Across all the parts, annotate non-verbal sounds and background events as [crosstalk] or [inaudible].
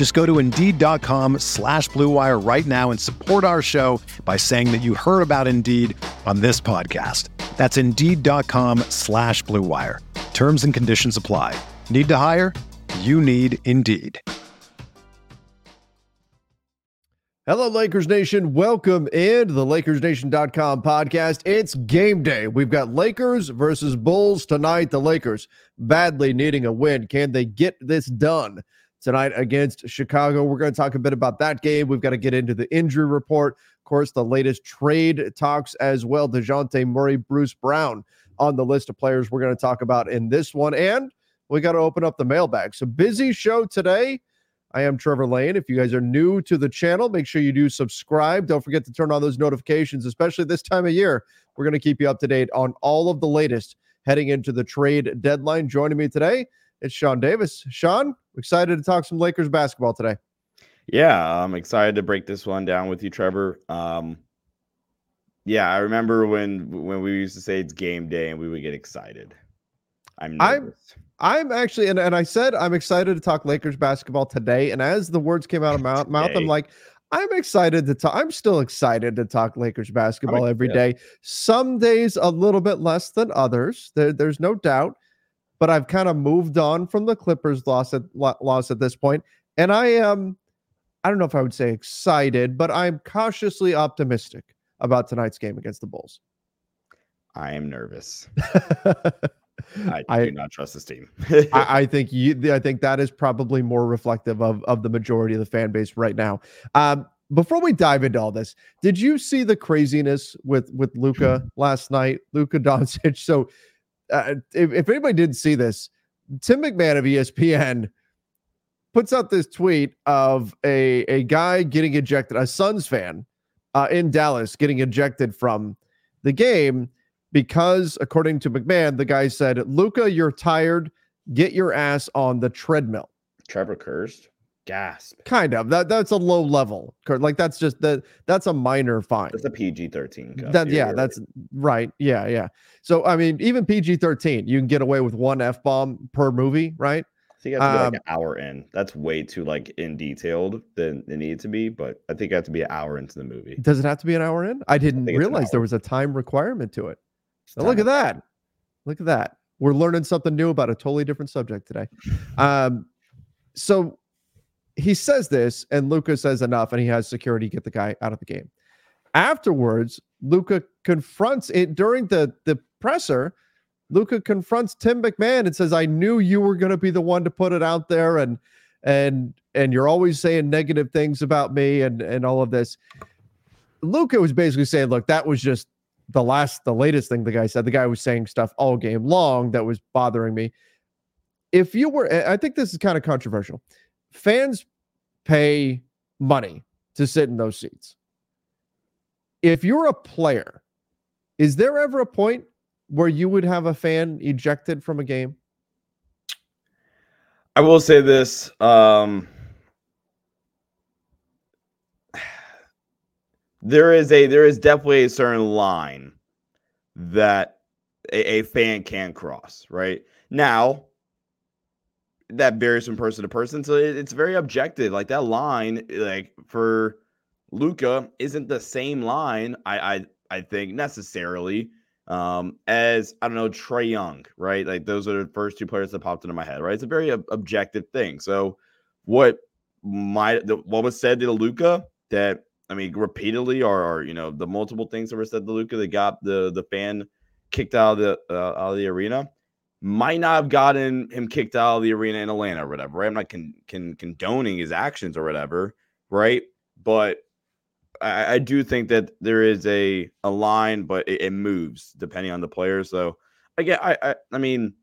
Just go to Indeed.com slash BlueWire right now and support our show by saying that you heard about Indeed on this podcast. That's Indeed.com slash BlueWire. Terms and conditions apply. Need to hire? You need Indeed. Hello, Lakers Nation. Welcome into the LakersNation.com podcast. It's game day. We've got Lakers versus Bulls tonight. The Lakers badly needing a win. Can they get this done tonight against Chicago? We're going to talk a bit about that game. We've got to get into the injury report. Of course, the latest trade talks as well. Dejounte Murray, Bruce Brown on the list of players we're going to talk about in this one. And we got to open up the mailbag. So busy show today. I am Trevor Lane. If you guys are new to the channel, make sure you do subscribe. Don't forget to turn on those notifications, especially this time of year. We're going to keep you up to date on all of the latest heading into the trade deadline. Joining me today, it's Sean Davis. Sean, excited to talk some Lakers basketball today. Yeah, I'm excited to break this one down with you, Trevor. Um, yeah, I remember when when we used to say it's game day and we would get excited. I'm nervous. I'm I'm actually, and, and I said I'm excited to talk Lakers basketball today. And as the words came out of my mouth, I'm like, I'm excited to talk. I'm still excited to talk Lakers basketball every day. Some days a little bit less than others. There, there's no doubt. But I've kind of moved on from the Clippers loss at loss at this point, and I am. I don't know if I would say excited, but I'm cautiously optimistic about tonight's game against the Bulls. I am nervous. [laughs] I, I do not trust this team. [laughs] I, I, think you. I think that is probably more reflective of of the majority of the fan base right now. Um, before we dive into all this, did you see the craziness with with Luka [clears throat] last night? Luka Doncic. So, uh, if, if anybody didn't see this, Tim McMahon of ESPN puts out this tweet of a a guy getting ejected, a Suns fan uh, in Dallas getting ejected from the game because, according to McMahon, the guy said, Luka, you're tired. Get your ass on the treadmill. Trevor cursed. Gasp. Kind of. That that's a low level. Like that's just that that's a minor fine. That's a PG 13. That yeah, that's right. Yeah, yeah. So I mean, even PG 13, you can get away with one F bomb per movie, right? I think it has to be um, like an hour in. That's way too like in detailed than it needs to be, but I think it has to be an hour into the movie. Does it have to be an hour in? I didn't I realize there was a time requirement to it. Now look at that. Look at that. We're learning something new about a totally different subject today. [laughs] Um, so he says this, and Luka says enough, and he has security get the guy out of the game. Afterwards, Luka confronts it during the the presser. Luka confronts Tim McMahon and says, "I knew you were going to be the one to put it out there, and and and you're always saying negative things about me, and and all of this." Luka was basically saying, "Look, that was just the last the latest thing the guy said the guy was saying stuff all game long that was bothering me if you were i think this is kind of controversial fans pay money to sit in those seats. If you're a player is there ever a point where you would have a fan ejected from a game? I will say this um there is a there is definitely a certain line that a, a, fan can cross right? Now that varies from person to person so it, it's very objective like that line like for Luka, isn't the same line i i, I think necessarily um as i don't know Trae Young right? Like those are the first two players that popped into my head right? It's a very ob- objective thing so what might what was said to Luka that I mean, repeatedly, or you know, the multiple things that were said to Luka that got the the fan kicked out of the uh, out of the arena might not have gotten him kicked out of the arena in Atlanta or whatever. Right? I'm not con- con- condoning his actions or whatever, right? But I, I, do think that there is a a line, but it, it moves depending on the player. So again, I I, I mean,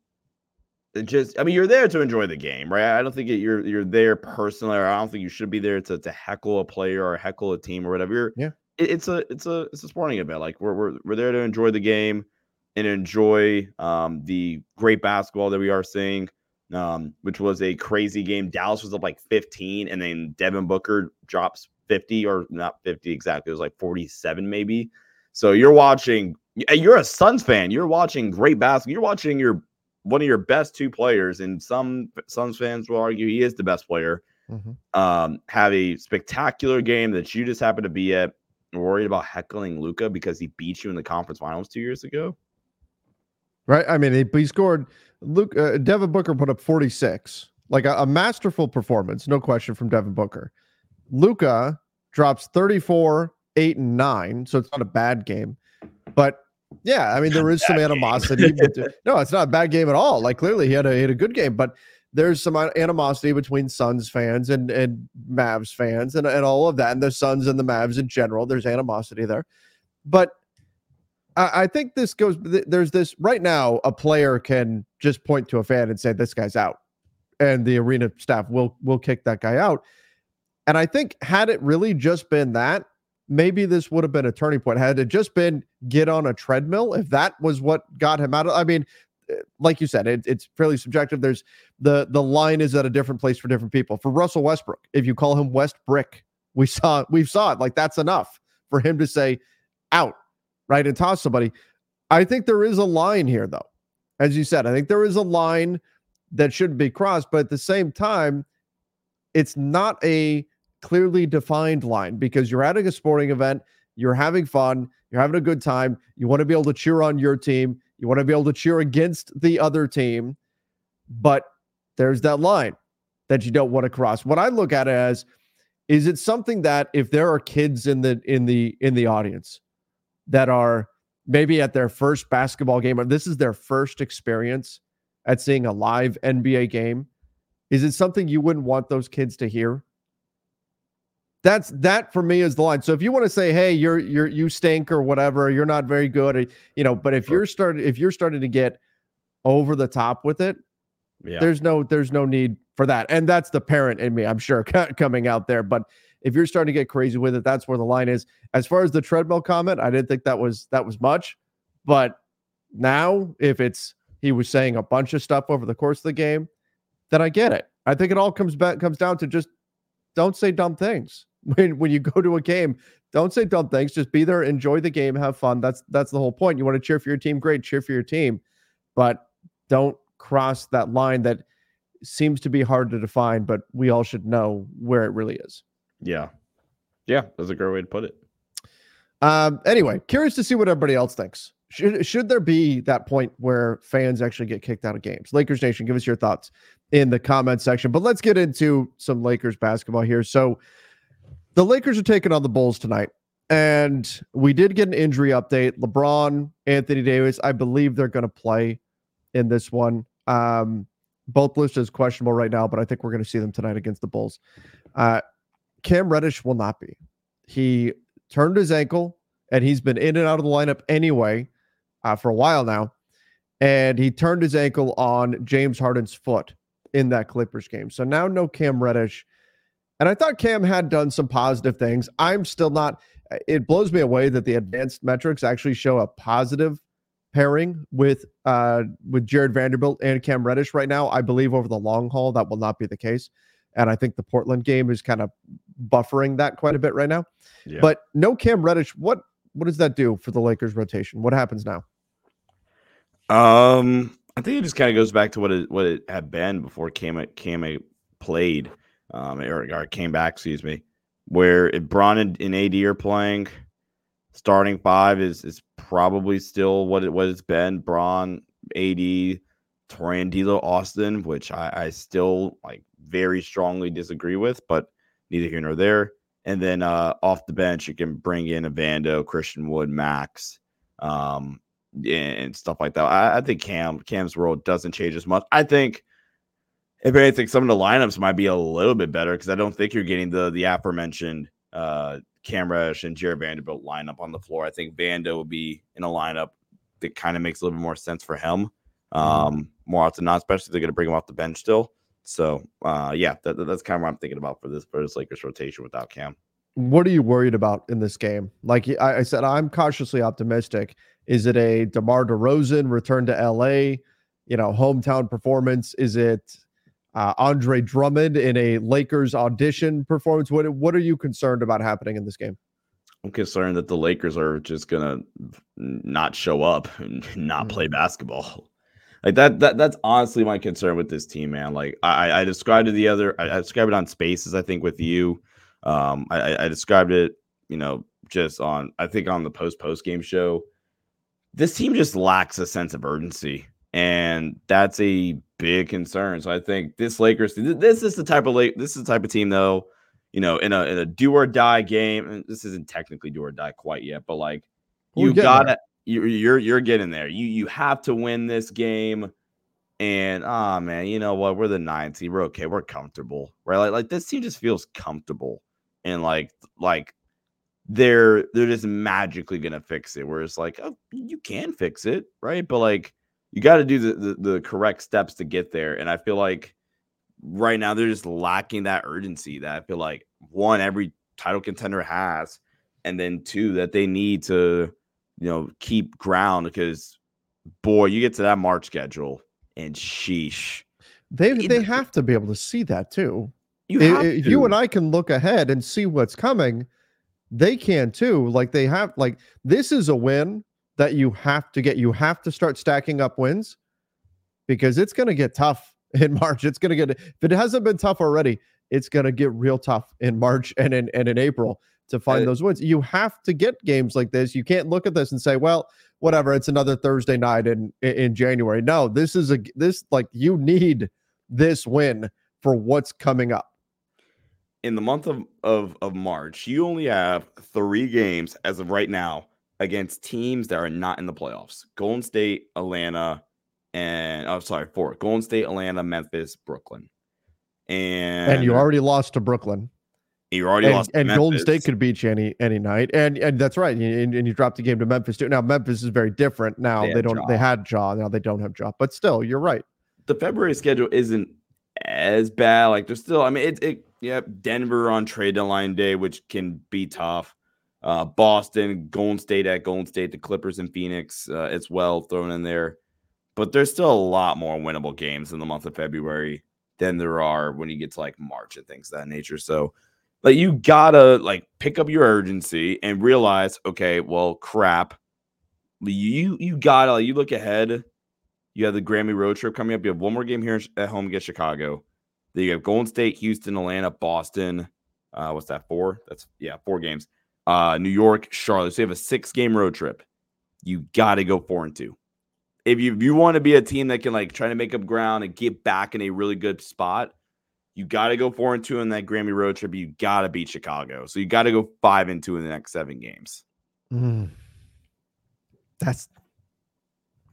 just I mean, you're there to enjoy the game, right? I don't think it, you're you're there personally, or I don't think you should be there to to heckle a player or heckle a team or whatever. You're, yeah, it, it's a it's a it's a sporting event. Like we're we're we're there to enjoy the game and enjoy um, the great basketball that we are seeing, um, which was a crazy game. Dallas was up like 15, and then Devin Booker drops 50 or not 50 exactly. It was like 47 maybe. So you're watching. You're a Suns fan. You're watching great basketball. You're watching your one of your best two players, and some Suns fans will argue he is the best player. Mm-hmm. Um, have a spectacular game that you just happen to be at. Worried about heckling Luka because he beat you in the conference finals two years ago right? I mean, he, he scored. Luke uh, Devin Booker put up 46, like a, a, masterful performance, no question from Devin Booker. Luka drops 34, eight and nine, so it's not a bad game, but yeah, I mean, there is some animosity. [laughs] no, it's not a bad game at all. Like clearly, he had a he had a good game, but there's some animosity between Suns fans and and Mavs fans and, and all of that, and the Suns and the Mavs in general. There's animosity there, but I, think this goes. There's this right now. A player can just point to a fan and say, "This guy's out," and the arena staff will will kick that guy out. And I think had it really just been that, maybe this would have been a turning point. Had it just been get on a treadmill, if that was what got him out of, I mean, eh, like you said, it, it's fairly subjective. There's the the line is at a different place for different people. For Russell Westbrook, if you call him West Brick, we saw we saw it. Like that's enough for him to say out right, and toss somebody. I think there is a line here, though. As you said, I think there is a line that should be crossed, but at the same time, it's not a clearly defined line because you're at a sporting event, you're having fun, you're having a good time, you want to be able to cheer on your team, you want to be able to cheer against the other team, but there's that line that you don't want to cross. What I look at it as is it something that if there are kids in the in the in the audience that are maybe at their first basketball game or this is their first experience at seeing a live NBA game, is it something you wouldn't want those kids to hear? That's that for me is the line. So if you want to say, "Hey, you're you're you stink" or whatever, you're not very good, you know. But if you're starting if you're starting to get over the top with it, yeah. there's no there's no need for that. And that's the parent in me, I'm sure, [laughs] coming out there. But if you're starting to get crazy with it, that's where the line is. As far as the treadmill comment, I didn't think that was that was much, but now if it's he was saying a bunch of stuff over the course of the game, then I get it. I think it all comes back comes down to just don't say dumb things [laughs] when when you go to a game. Don't say dumb things. Just be there, enjoy the game, have fun. That's that's the whole point. You want to cheer for your team, great, cheer for your team, but don't cross that line that seems to be hard to define. But we all should know where it really is. Yeah. Yeah, that's a great way to put it. Um, anyway, curious to see what everybody else thinks. Should should there be that point where fans actually get kicked out of games? Lakers Nation, give us your thoughts in the comment section. But let's get into some Lakers basketball here. So the Lakers are taking on the Bulls tonight. And we did get an injury update. LeBron, Anthony Davis, I believe they're going to play in this one. Um, both listed as questionable right now, but I think we're going to see them tonight against the Bulls. Uh, Cam Reddish will not be. He turned his ankle and he's been in and out of the lineup anyway uh, for a while now. And he turned his ankle on James Harden's foot in that Clippers game. So now no Cam Reddish. And I thought Cam had done some positive things. I'm still not, it blows me away that the advanced metrics actually show a positive pairing with uh with Jarred Vanderbilt and Cam Reddish right now. I believe over the long haul that will not be the case. And I think the Portland game is kind of buffering that quite a bit right now. Yeah. But no Cam Reddish. What what does that do for the Lakers rotation? What happens now? Um, I think it just kind of goes back to what it what it had been before Cam Cam played, um, or, or came back. Excuse me, where it Bron and, and AD are playing. Starting five is is probably still what it what it's been. Bron, AD, Taurean D'Lo, Austin, which I, I still like very strongly disagree with, but neither here nor there. And then uh, off the bench, you can bring in Evando, Christian Wood, Max, um, and stuff like that. I, I think Cam Cam's role doesn't change as much. I think if anything, some of the lineups might be a little bit better because I don't think you're getting the the aforementioned uh Cam Reddish and Jarred Vanderbilt lineup on the floor. I think Vando will be in a lineup that kind of makes a little bit more sense for him. Mm-hmm. Um, more often not, especially if they're going to bring him off the bench still. So, uh, yeah, that, that's kind of what I'm thinking about for this for this Lakers rotation without Cam. What are you worried about in this game? Like I, I said, I'm cautiously optimistic. Is it a DeMar DeRozan return to LA? You know, hometown performance? Is it uh, Andre Drummond in a Lakers audition performance? What what are you concerned about happening in this game? I'm concerned that the Lakers are just gonna not show up and [laughs] not mm-hmm. play basketball. Like that, that that's honestly my concern with this team, man. Like I, I described it the other, I, I described it on Spaces, I think, with you. Um, I, I described it, you know, just on, I think on the post post game show. This team just lacks a sense of urgency, and that's a big concern. So I think this Lakers, this is the type of late, this is the type of team though, you know, in a in a do or die game. And this isn't technically do or die quite yet, but like you gotta you, you're you're getting there. You you have to win this game. And ah oh, man, you know what? We're the ninth seed. We're okay. We're comfortable, right? Like, like this team just feels comfortable, and like like they're they're just magically gonna fix it. Where it's like, oh, you can fix it, right? But like you got to do the, the, the correct steps to get there. And I feel like right now they're just lacking that urgency that I feel like one every title contender has, and then two that they need to you know keep ground because boy, you get to that March schedule and sheesh. They they have to be able to see that too. You, if, you and I can look ahead and see what's coming. They can too. Like they have like this is a win that you have to get. You have to start stacking up wins because it's going to get tough [laughs] in March. It's going to get if it hasn't been tough already, it's going to get real tough in March and in and in April to find those wins. You have to get games like this. You can't look at this and say, "Well, whatever, it's another Thursday night in in January." No, this is a this like you need this win for what's coming up. In the month of, of, of March, you only have three games as of right now against teams that are not in the playoffs. Golden State, Atlanta, and I'm oh sorry, four. Golden State, Atlanta, Memphis, Brooklyn. And and you already lost to Brooklyn. You already and, lost. And Golden State could beat you any any night. And and that's right. And, and you dropped the game to Memphis too. Now Memphis is very different. Now they, they don't. They had Ja. Now they don't have Ja. But still, you're right. The February schedule isn't as bad. Like there's still. I mean, it. it yeah, Denver on trade deadline day, which can be tough uh, Boston, Golden State at Golden State, the Clippers and Phoenix uh, as well thrown in there. But there's still a lot more winnable games in the month of February than there are when you get to like March and things of that nature. So, like, you gotta like pick up your urgency and realize, okay, well, crap. You you gotta like, you look ahead. You have the Grammy road trip coming up. You have one more game here at home against Chicago. Then you have Golden State, Houston, Atlanta, Boston. Uh, what's that? Four? That's yeah, four games uh, New York, Charlotte. So you have a six game road trip. You got to go four and two. If you, if you want to be a team that can like try to make up ground and get back in a really good spot, you got to go four and two in that Grammy road trip. You got to beat Chicago. So you got to go five and two in the next seven games. Mm. That's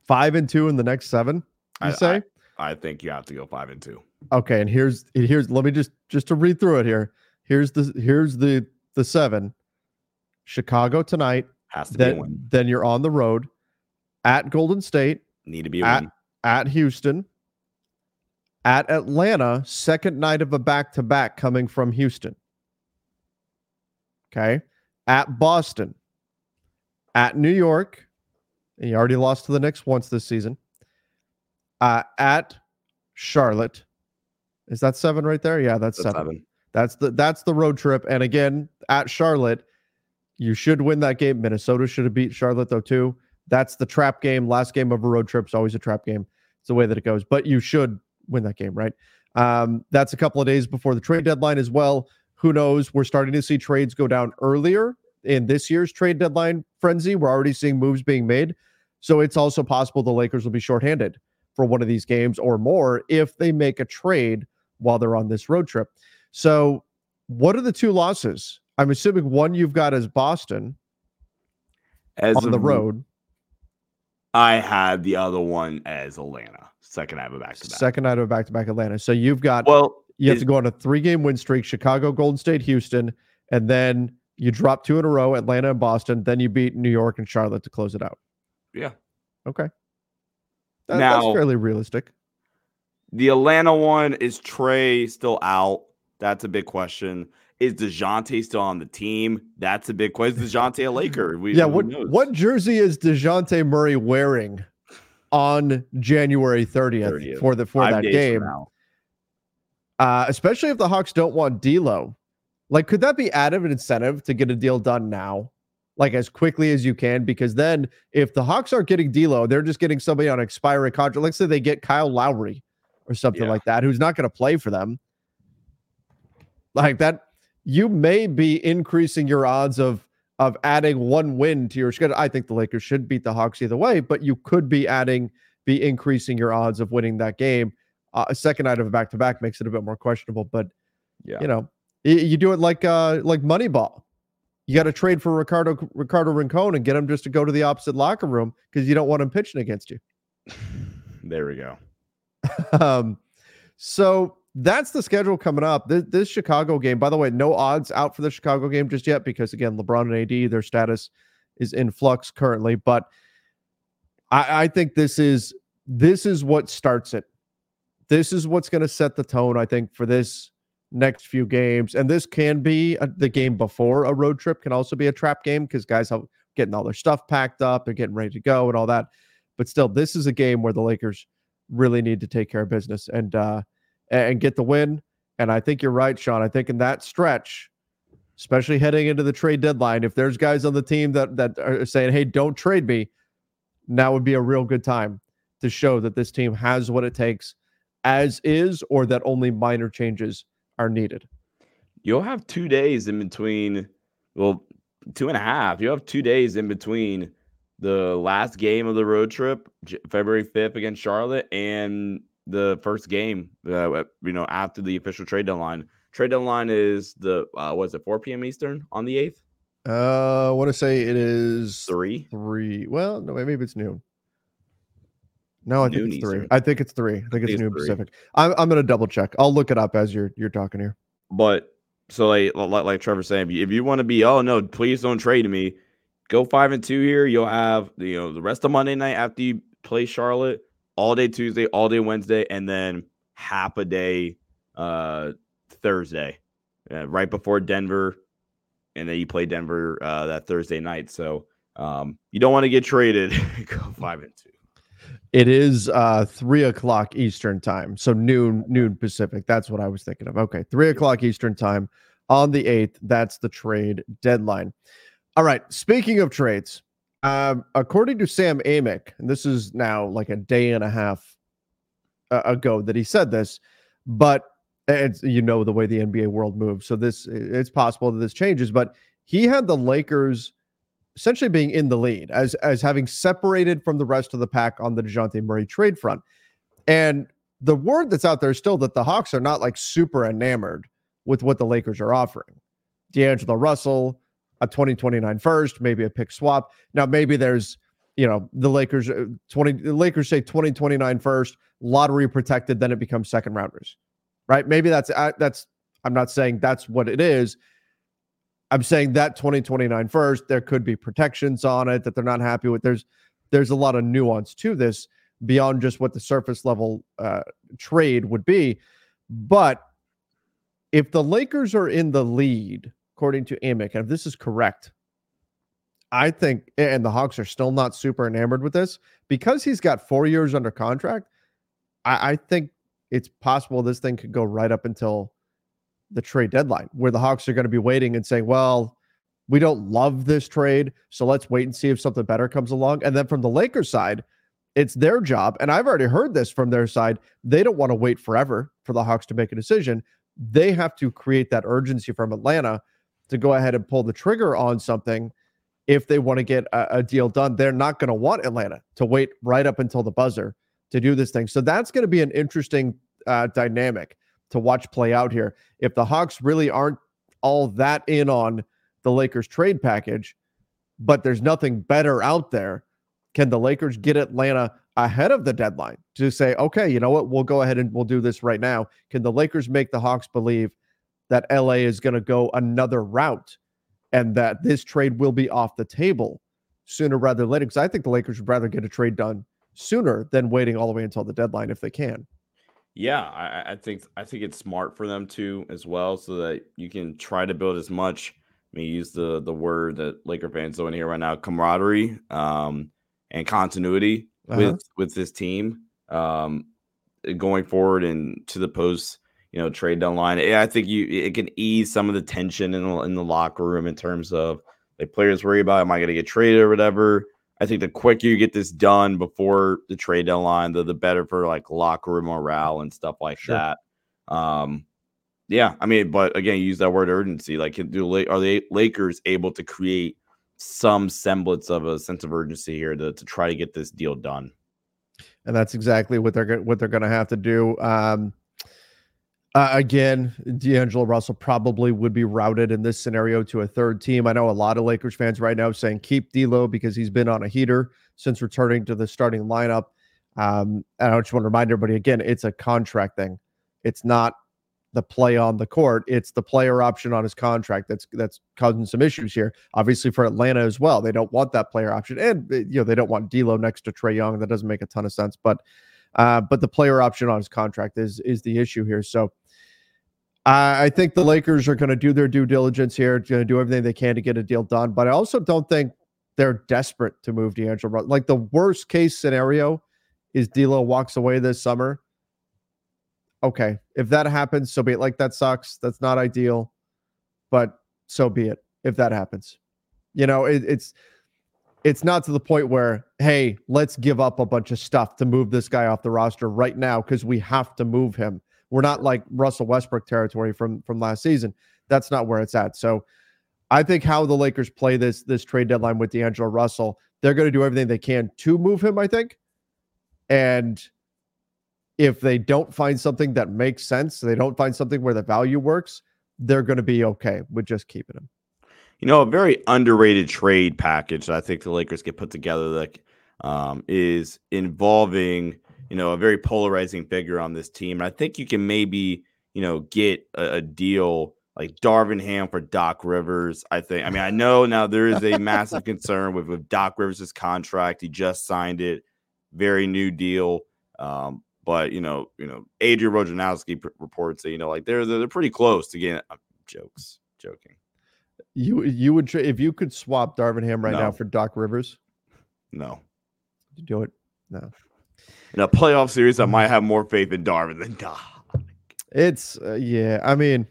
five and two in the next seven. You I, say? I, I think you have to go five and two. Okay, and here's here's let me just just to read through it here. Here's the here's the the seven. Chicago tonight. Has to then, be win. Then you're on the road at Golden State. Need to be at, win. At Houston. At Atlanta, second night of a back to back coming from Houston. Okay. At Boston. At New York. And you already lost to the Knicks once this season. Uh, at Charlotte. Is that seven right there? Yeah, that's, that's seven. seven. That's the that's the road trip. And again, at Charlotte, you should win that game. Minnesota should have beat Charlotte though too. That's the trap game. Last game of a road trip is always a trap game. It's the way that it goes. But you should win that game, right? Um, that's a couple of days before the trade deadline as well. Who knows? We're starting to see trades go down earlier in this year's trade deadline frenzy. We're already seeing moves being made. So it's also possible the Lakers will be shorthanded for one of these games or more if they make a trade while they're on this road trip. So, what are the two losses I'm assuming one you've got as Boston as on the road. I had the other one as Atlanta. Second night of a back to back. Second night of a back to back Atlanta. So you've got well, you have to go on a three game win streak: Chicago, Golden State, Houston, and then you drop two in a row: Atlanta and Boston. Then you beat New York and Charlotte to close it out. Yeah. Okay. That, now, that's fairly realistic. The Atlanta one is Trae still out? That's a big question. Is Dejounte still on the team? That's a big question. Is Dejounte a Laker? We, yeah. What what jersey is Dejounte Murray wearing on January 30th, 30th. for the for Five that game? Uh, especially if the Hawks don't want D'Lo. Like, could that be added incentive to get a deal done now? like as quickly as you can because then if the Hawks aren't getting D'Lo, they're just getting somebody on expiring contract. Let's say they get Kyle Lowry or something yeah. like that, who's not going to play for them. Like that, you may be increasing your odds of of adding one win to your schedule. I think the Lakers should beat the Hawks either way, but you could be adding, be increasing your odds of winning that game. Uh, a second night of a back to back makes it a bit more questionable, but yeah, you know, you, you do it like uh like Moneyball you got to trade for Ricardo Ricardo Rincon and get him just to go to the opposite locker room because you don't want him pitching against you. [laughs] there we go. [laughs] um, so that's the schedule coming up. This, this, Chicago game, by the way, no odds out for the Chicago game just yet because again, LeBron and AD, their status is in flux currently. But I, I think this is this is what starts it. This is what's going to set the tone. I think for this next few games. And this can be a, the game before a road trip, can also be a trap game because guys are getting all their stuff packed up, they're getting ready to go and all that. But still, this is a game where the Lakers really need to take care of business and uh and get the win. And I think you're right, Sean. I think in that stretch, especially heading into the trade deadline, if there's guys on the team that that are saying, "Hey, don't trade me," now would be a real good time to show that this team has what it takes as is, or that only minor changes are needed. You'll have two days in between, well, two and a half. You have two days in between the last game of the road trip, February 5th against Charlotte, and the first game, uh, you know, after the official trade deadline. Trade deadline is the, uh, was it 4 p.m. Eastern on the 8th? Uh, I want to say it is three. Three. Well, no, maybe it's noon. No, I think it's three. I think it's three. I think it's, noon Pacific. I'm I'm gonna double check. I'll look it up as you're you're talking here. But so like like, like Trevor saying, if you want to be, oh no, please don't trade me. Go five and two here. You'll have you know the rest of Monday night after you play Charlotte, all day Tuesday, all day Wednesday, and then half a day uh Thursday, uh, right before Denver, and then you play Denver uh, that Thursday night. So um, you don't want to get traded. [laughs] Go five and two. It is uh three o'clock Eastern time, so noon noon Pacific. That's what I was thinking of. Okay, three o'clock Eastern time on the eighth. That's the trade deadline. All right. Speaking of trades, um, according to Sam Amick, and this is now like a day and a half uh, ago that he said this, but it's you know the way the NBA world moves, so this it's possible that this changes. But he had the Lakers essentially being in the lead as as having separated from the rest of the pack on the Dejounte Murray trade front. And the word that's out there is still that the Hawks are not like super enamored with what the Lakers are offering. D'Angelo Russell, a 2029 first, maybe a pick swap. Now maybe there's you know the Lakers uh, 20 the Lakers say 2029 first, lottery protected, then it becomes second rounders. Right? Maybe that's uh, that's I'm not saying that's what it is, I'm saying that 2029 first, there could be protections on it that they're not happy with. There's there's a lot of nuance to this beyond just what the surface level uh, trade would be. But if the Lakers are in the lead, according to Amick, and if this is correct, I think, and the Hawks are still not super enamored with this because he's got four years under contract. I, I think it's possible this thing could go right up until the trade deadline, where the Hawks are going to be waiting and saying, well, we don't love this trade. So let's wait and see if something better comes along. And then from the Lakers side, it's their job. And I've already heard this from their side. They don't want to wait forever for the Hawks to make a decision. They have to create that urgency from Atlanta to go ahead and pull the trigger on something if they want to get a, a deal done. They're not going to want Atlanta to wait right up until the buzzer to do this thing. So that's going to be an interesting uh, dynamic to watch play out here. If the Hawks really aren't all that in on the Lakers trade package, but there's nothing better out there, Can the Lakers get Atlanta ahead of the deadline to say, okay, you know what, we'll go ahead and we'll do this right now? Can the Lakers make the Hawks believe that LA is going to go another route and that this trade will be off the table sooner rather than later? Because I think the Lakers would rather get a trade done sooner than waiting all the way until the deadline if they can. Yeah, I, I think I think it's smart for them to as well, so that you can try to build as much. I mean, use the the word that Laker fans don't hear right now: camaraderie um, and continuity uh-huh. with with this team um, going forward and to the post you know trade deadline. I think you it can ease some of the tension in the, in the locker room in terms of like players worry about am I going to get traded or whatever. I think the quicker you get this done before the trade deadline, the the better for like locker room morale and stuff like sure. that. Um, yeah, I mean, but again, use that word urgency. Like, do are the Lakers able to create some semblance of a sense of urgency here to to try to get this deal done? And that's exactly what they're what they're going to have to do. Um, uh, again, D'Angelo Russell probably would be routed in this scenario to a third team. I know a lot of Lakers fans right now saying keep D'Lo because he's been on a heater since returning to the starting lineup. Um, and I just want to remind everybody again, it's a contract thing. It's not the play on the court. It's the player option on his contract that's that's causing some issues here. Obviously for Atlanta as well, they don't want that player option, and eh, you know they don't want D'Lo next to Trae Young. That doesn't make a ton of sense. But uh, but the player option on his contract is is the issue here. So I think the Lakers are going to do their due diligence here, going to do everything they can to get a deal done. But I also don't think they're desperate to move D'Angelo. Like the worst case scenario is D'Lo walks away this summer. Okay, if that happens, so be it. Like that sucks. That's not ideal, but so be it. If that happens, you know, it, it's it's not to the point where hey, let's give up a bunch of stuff to move this guy off the roster right now because we have to move him we're not like Russell Westbrook territory from from last season. That's not where it's at. So I think how the Lakers play this this trade deadline with D'Angelo Russell, they're going to do everything they can to move him. I think, and if they don't find something that makes sense, they don't find something where the value works, they're going to be okay with just keeping him. You know, a very underrated trade package that I think the Lakers get put together that um, is involving you know, a very polarizing figure on this team. And I think you can maybe, you know, get a, a deal like Darvin Ham for Doc Rivers. I think. I mean, I know now there is a massive [laughs] concern with, with Doc Rivers' contract. He just signed it, very new deal. Um, but you know, you know, Adrian Wojnarowski p- reports that you know, like they're they're pretty close to getting uh, jokes, joking. You you would if you could swap Darvin Ham right no. now for Doc Rivers? No. Do it? No in a playoff series, I might have more faith in Darvin than Doc. It's uh, yeah. I mean,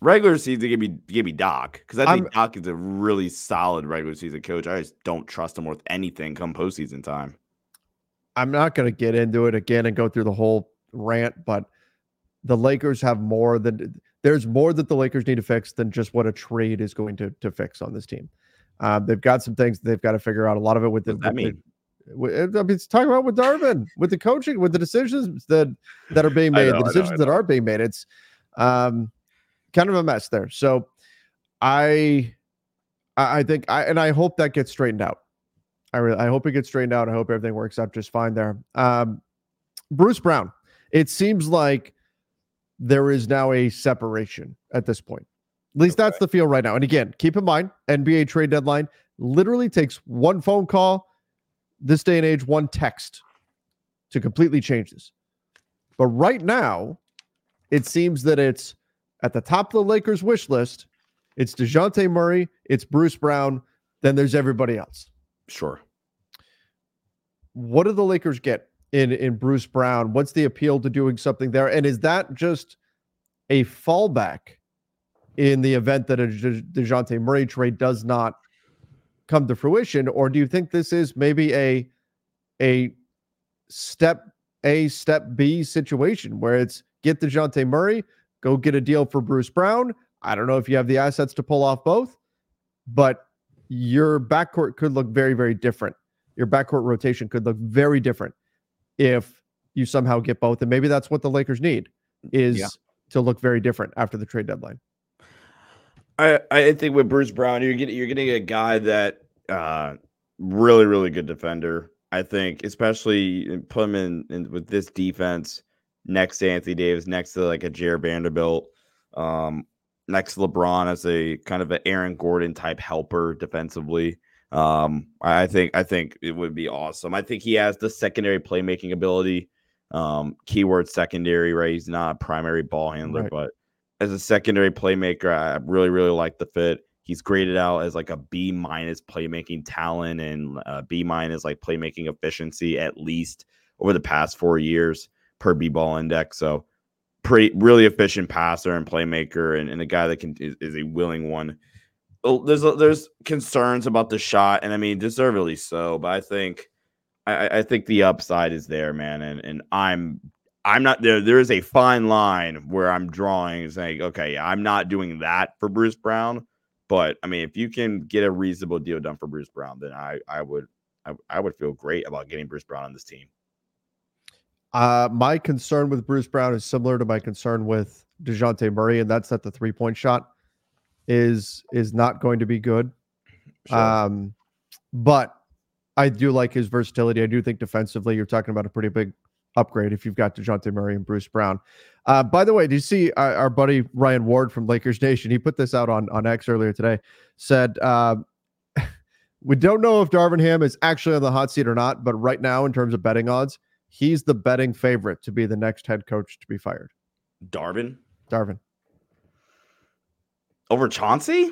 regular season give me give me Doc because I think I'm, Doc is a really solid regular season coach. I just don't trust him with anything come postseason time. I'm not going to get into it again and go through the whole rant, but the Lakers have more than there's more that the Lakers need to fix than just what a trade is going to to fix on this team. Um, they've got some things they've got to figure out. A lot of it with the, I mean? I mean, it's talking about with Darvin, with the coaching, with the decisions that that are being made, know, the decisions know, that are being made. It's um, kind of a mess there. So I, I think I and I hope that gets straightened out. I really, I hope it gets straightened out. I hope everything works out just fine there. Um, Bruce Brown. It seems like there is now a separation at this point. At least okay. that's the feel right now. And again, keep in mind, NBA trade deadline literally takes one phone call this day and age one text to completely change this. But right now, it seems that it's at the top of the Lakers wish list. It's Dejounte Murray, it's Bruce Brown, then there's everybody else. Sure. What do the Lakers get in, in Bruce Brown? What's the appeal to doing something there? And is that just a fallback in the event that a Dejounte Murray trade does not come to fruition, or do you think this is maybe a a step A, step B situation where it's get Dejounte Murray, go get a deal for Bruce Brown? I don't know if you have the assets to pull off both, but your backcourt could look very, very different. Your backcourt rotation could look very different if you somehow get both. And maybe that's what the Lakers need is yeah. to look very different after the trade deadline. I, I think with Bruce Brown, you're getting you're getting a guy that uh, really, really good defender. I think, especially put him in, in, with this defense next to Anthony Davis, next to like a Jarred Vanderbilt, um, next to LeBron as a kind of an Aaron Gordon type helper defensively. Um, I think I think it would be awesome. I think he has the secondary playmaking ability. Um, keyword secondary, right? He's not a primary ball handler, right. but as a secondary playmaker, I really, really like the fit. He's graded out as like a B minus playmaking talent and uh, B minus like playmaking efficiency at least over the past four years per B ball index. So pretty really efficient passer and playmaker and, and a guy that can is, is a willing one oh, there's there's concerns about the shot, and I mean deservedly so. But I think I, I think the upside is there, man. And and I'm I'm not there. There is a fine line where I'm drawing, saying, okay, I'm not doing that for Bruce Brown. But I mean, if you can get a reasonable deal done for Bruce Brown, then I I would I, I would feel great about getting Bruce Brown on this team. Uh, my concern with Bruce Brown is similar to my concern with Dejounte Murray, and that's that the three point shot is is not going to be good. Sure. Um, but I do like his versatility. I do think defensively, you're talking about a pretty big upgrade if you've got Dejounte Murray and Bruce Brown. Uh, by the way, do you see our, our, buddy Ryan Ward from Lakers Nation? He put this out on, on X earlier today. Said, uh, [laughs] We don't know if Darvin Ham is actually on the hot seat or not, but right now, in terms of betting odds, he's the betting favorite to be the next head coach to be fired. Darvin? Darvin over Chauncey.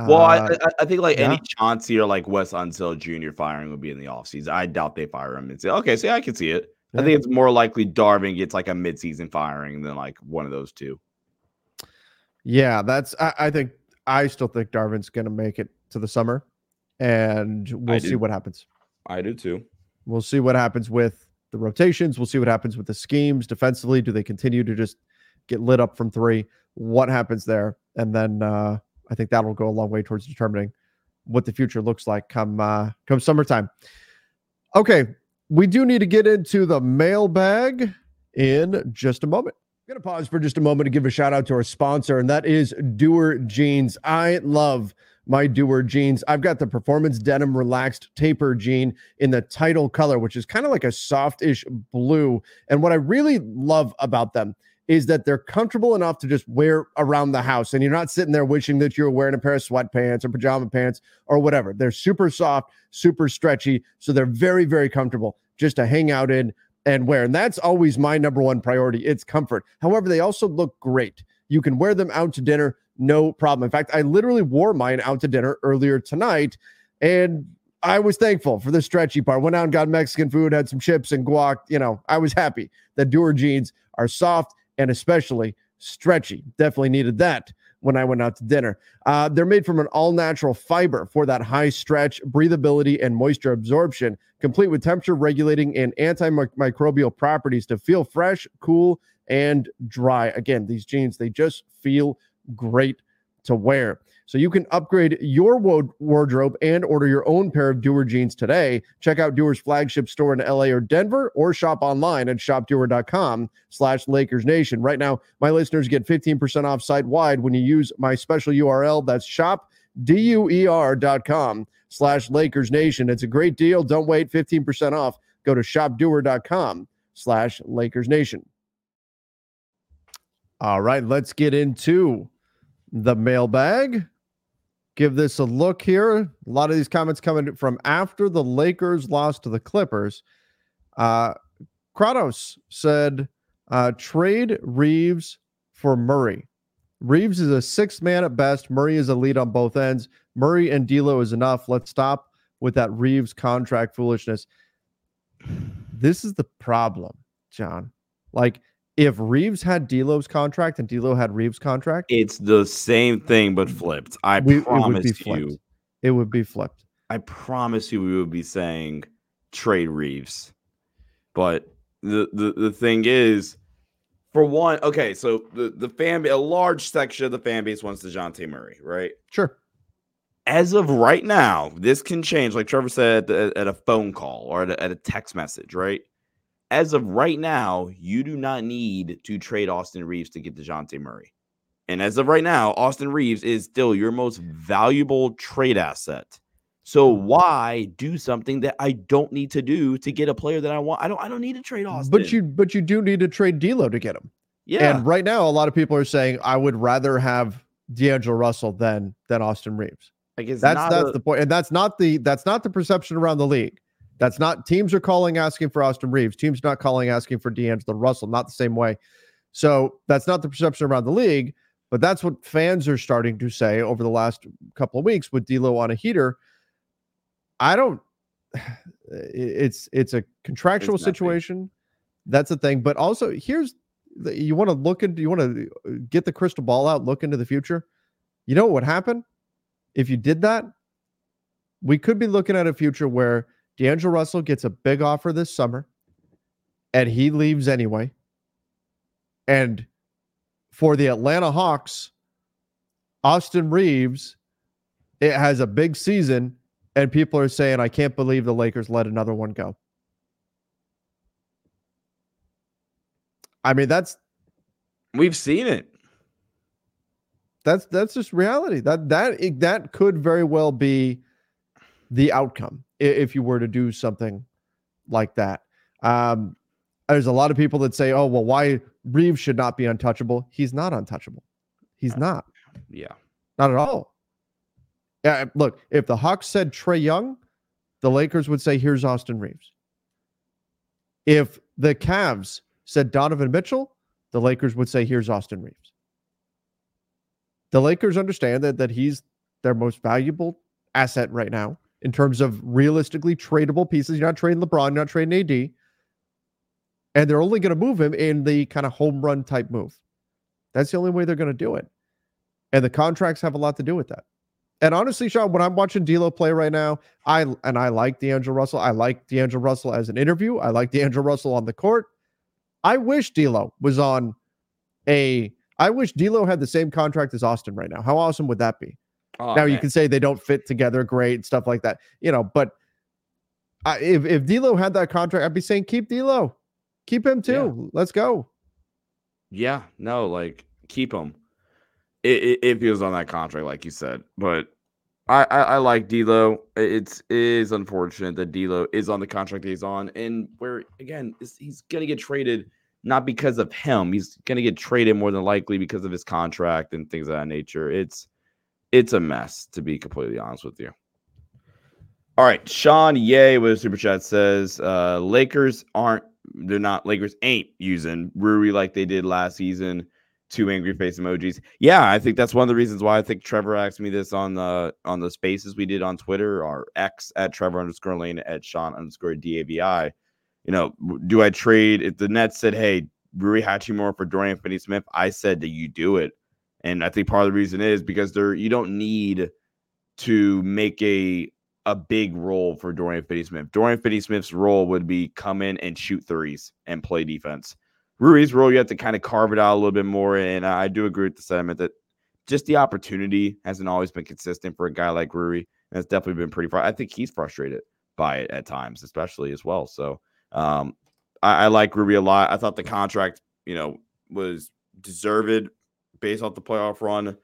Well, uh, I, I think like yeah. any Chauncey or like Wes Unseld Jr. firing would be in the offseason. I doubt they fire him and say, okay, see, I can see it. Yeah. I think it's more likely Darvin gets like a midseason firing than like one of those two. Yeah, that's I, I think I still think Darvin's gonna make it to the summer and we'll see what happens. I do too. We'll see what happens with the rotations. We'll see what happens with the schemes defensively. Do they continue to just get lit up from three? what happens there, and then uh, I think that'll go a long way towards determining what the future looks like come uh, come summertime. Okay, we do need to get into the mailbag in just a moment. I'm gonna pause for just a moment to give a shout out to our sponsor, and that is Duer Jeans. I love my Duer jeans. I've got the performance denim relaxed taper jean in the title color, which is kind of like a softish blue. And what I really love about them is that they're comfortable enough to just wear around the house and you're not sitting there wishing that you're wearing a pair of sweatpants or pajama pants or whatever. They're super soft, super stretchy. So they're very, very comfortable just to hang out in and wear. And that's always my number one priority. It's comfort. However, they also look great. You can wear them out to dinner, no problem. In fact, I literally wore mine out to dinner earlier tonight and I was thankful for the stretchy part. Went out and got Mexican food, had some chips and guac. You know, I was happy that Duer jeans are soft and especially stretchy. Definitely needed that when I went out to dinner. Uh, they're made from an all natural fiber for that high stretch, breathability, and moisture absorption, complete with temperature regulating and antimicrobial properties to feel fresh, cool, and dry. Again, these jeans, they just feel great to wear. So you can upgrade your wardrobe and order your own pair of Duer jeans today. Check out Duer's flagship store in LA or Denver or shop online at shopduer.com slash Lakers Nation. Right now, my listeners get 15% off site wide when you use my special URL. That's shopduer.com slash Lakers Nation. It's a great deal. Don't wait. 15% off. Go to shopduer.com slash Lakers Nation. All right, let's get into the mailbag give this a look here. A lot of these comments coming from after the Lakers lost to the Clippers. Uh, Kratos said, uh, trade Reaves for Murray. Reaves is a sixth man at best. Murray is a lead on both ends. Murray and D'Lo is enough. Let's stop with that Reaves contract foolishness. This is the problem, John. Like if Reaves had D'Lo's contract and D'Lo had Reaves' contract, it's the same thing but flipped. I we, promise it you, it would be flipped. I promise you, we would be saying trade Reaves, But the the, the thing is, for one, okay, so the the fan a large section of the fan base wants Dejounte Murray, right? Sure. As of right now, this can change, like Trevor said at, at a phone call or at a, at a text message, right? As of right now, you do not need to trade Austin Reaves to get Dejounte Murray. And as of right now, Austin Reaves is still your most valuable trade asset. So mm-hmm. why do something that I don't need to do to get a player that I want? I don't. I don't need to trade Austin. But you, but you do need to trade D'Lo to get him. Yeah. And right now, a lot of people are saying I would rather have D'Angelo Russell than than Austin Reaves. I guess that's that's a, the point, and that's not the that's not the perception around the league. That's not teams are calling asking for Austin Reaves. Teams not calling asking for D'Angelo Russell. Not the same way. So that's not the perception around the league, but that's what fans are starting to say over the last couple of weeks with D'Lo on a heater. I don't. [sighs] It's it's a contractual it's situation. That's the thing. But also, here's the, you want to look into you want to uh, get the crystal ball out, look into the future. You know what would happen if you did that? We could be looking at a future where D'Angelo Russell gets a big offer this summer, and he leaves anyway and for the Atlanta Hawks, Austin Reaves, it has a big season, and people are saying, I can't believe the Lakers let another one go. I mean, that's we've seen it. That's that's just reality. That that that could very well be the outcome if you were to do something like that. Um, there's a lot of people that say, "Oh, well, why Reaves should not be untouchable?" He's not untouchable. He's uh, not. Yeah, not at all. Yeah, look, if the Hawks said Trae Young, the Lakers would say, "Here's Austin Reaves." If the Cavs said Donovan Mitchell, the Lakers would say, "Here's Austin Reaves." The Lakers understand that that he's their most valuable asset right now in terms of realistically tradable pieces. You're not trading LeBron, you're not trading AD and they're only going to move him in the kind of home run type move. That's the only way they're going to do it. And the contracts have a lot to do with that. And honestly, Sean, when I'm watching D'Lo play right now, I and I like D'Angelo Russell. I like D'Angelo Russell as an interview. I like D'Angelo Russell on the court. I wish D'Lo was on a. I wish D'Lo had the same contract as Austin right now. How awesome would that be? Oh, now man. you can say they don't fit together great and stuff like that, you know. But I, if if D'Lo had that contract, I'd be saying keep D'Lo. Keep him too. Yeah. Let's go. Yeah, no, like keep him. It, if he was on that contract, like you said, but I, I, I like D'Lo. It's it is unfortunate that D'Lo is on the contract he's on, and where again he's gonna get traded not because of him. He's gonna get traded more than likely because of his contract and things of that nature. It's it's a mess to be completely honest with you. All right, Sean Yay with a super chat says uh, Lakers aren't they're not Lakers ain't using Rui like they did last season. Two angry face emojis. Yeah, I think that's one of the reasons why I think Trevor asked me this on the on the spaces we did on Twitter or X at Trevor underscore Lane at Sean underscore DAVI. You know, do I trade if the Nets said, Hey, Rui Hachimura for Dorian Finney Smith? I said, Do you do it? And I think part of the reason is because there you don't need to make a a big role for Dorian Finney-Smith. Dorian Finney-Smith's role would be come in and shoot threes and play defense. Rui's role, you have to kind of carve it out a little bit more. And I do agree with the sentiment that just the opportunity hasn't always been consistent for a guy like Rui. And it's definitely been pretty far. I think he's frustrated by it at times, especially as well. So um, I, I like Rui a lot. I thought the contract, you know, was deserved based off the playoff run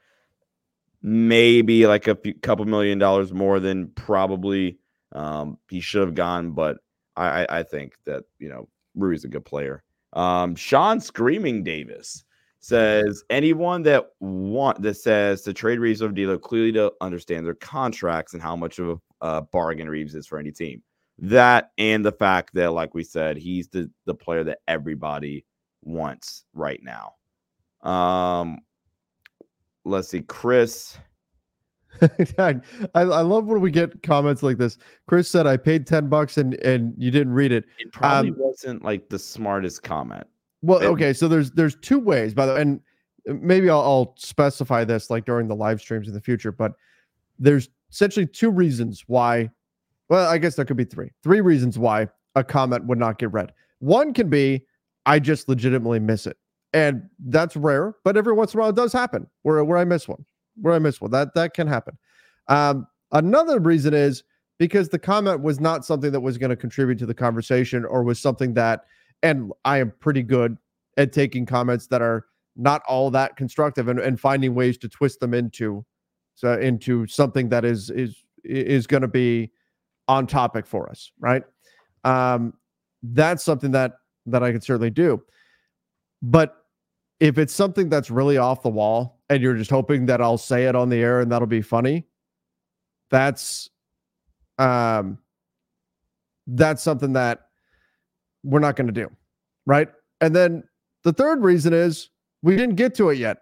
maybe like a few, couple million dollars more than probably um, he should have gone. But I, I, I think that you know Rui's a good player. Um, Sean Screaming Davis says anyone that want that says the trade Reaves of D'Lo clearly don't understand their contracts and how much of a uh, bargain Reaves is for any team. That and the fact that, like we said, he's the the player that everybody wants right now. Um, let's see, Chris. [laughs] I, I love when we get comments like this. Chris said, "I paid ten bucks and and you didn't read it." It probably um, wasn't like the smartest comment. Well, it, okay, so there's there's two ways, by the way, and maybe I'll, I'll specify this like during the live streams in the future. But there's essentially two reasons why. Well, I guess there could be three. Three reasons why a comment would not get read. One can be I just legitimately miss it and that's rare, but every once in a while it does happen where where I miss one, where I miss one. That that can happen. Um, another reason is because the comment was not something that was going to contribute to the conversation or was something that, and I am pretty good at taking comments that are not all that constructive and, and finding ways to twist them into so into something that is is is going to be on topic for us, right? Um, that's something that that I can certainly do. But if it's something that's really off the wall and you're just hoping that I'll say it on the air and that'll be funny, that's um that's something that we're not going to do, right? And then the third reason is we didn't get to it yet.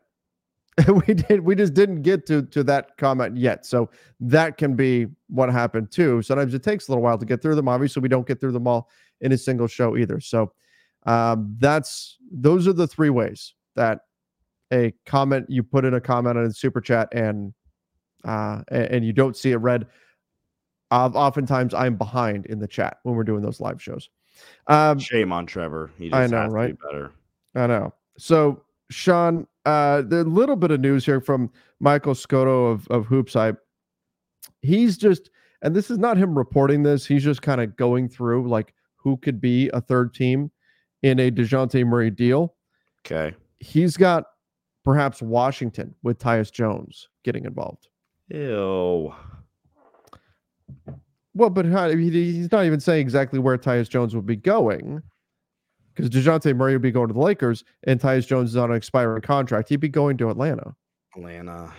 [laughs] we did we just didn't get to to that comment yet. So that can be what happened too. Sometimes it takes a little while to get through them. Obviously, we don't get through them all in a single show either. So um, that's those are the three ways that a comment you put in a comment on a super chat and uh, and, you don't see it read. Uh, oftentimes, I'm behind in the chat when we're doing those live shows. Um, Shame on Trevor. He just I know, right? better. I know. So, Sean, uh, the little bit of news here from Michael Scotto of of Hoops Hype. He's just, and this is not him reporting this. He's just kind of going through like who could be a third team in a Dejounte Murray deal. Okay. He's got perhaps Washington with Tyus Jones getting involved. Ew. Well, but he's not even saying exactly where Tyus Jones would be going because Dejounte Murray would be going to the Lakers and Tyus Jones is on an expiring contract. He'd be going to Atlanta. Atlanta.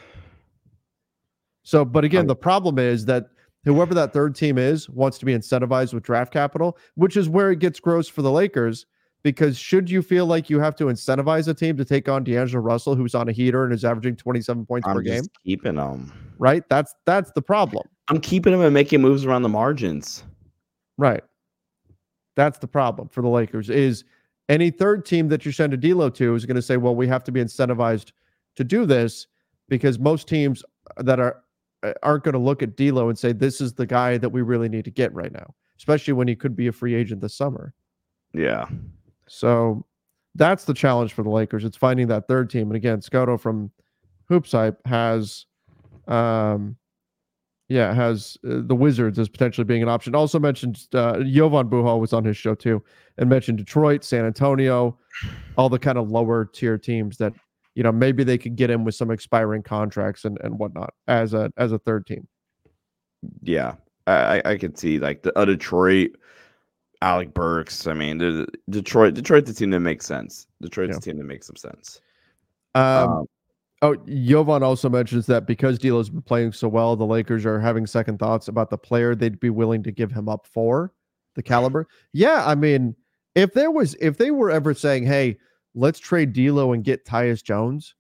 So, but again, um, the problem is that whoever that third team is wants to be incentivized with draft capital, which is where it gets gross for the Lakers. Because should you feel like you have to incentivize a team to take on D'Angelo Russell, who's on a heater and is averaging 27 points I'm per game? Keeping them. Right. That's that's the problem. I'm keeping them and making moves around the margins. Right. That's the problem for the Lakers is any third team that you send a D'Lo to is going to say, well, we have to be incentivized to do this because most teams that are uh, aren't going to look at D'Lo and say this is the guy that we really need to get right now, especially when he could be a free agent this summer. Yeah. So that's the challenge for the Lakers. It's finding that third team. And again, Scotto from Hoops has um yeah, has uh, the Wizards as potentially being an option. Also mentioned uh, Jovan Buha was on his show too, and mentioned Detroit, San Antonio, all the kind of lower tier teams that you know maybe they could get in with some expiring contracts and and whatnot as a as a third team. Yeah, I I could see like the uh, Detroit, Alec Burks. I mean, the, Detroit Detroit's the team that makes sense. Detroit's yeah. the team that makes some sense. Um, um Oh, Jovan also mentions that because D'Lo's been playing so well, the Lakers are having second thoughts about the player they'd be willing to give him up for the caliber. Yeah, I mean, if there was, if they were ever saying, "Hey, let's trade D'Lo and get Tyus Jones,"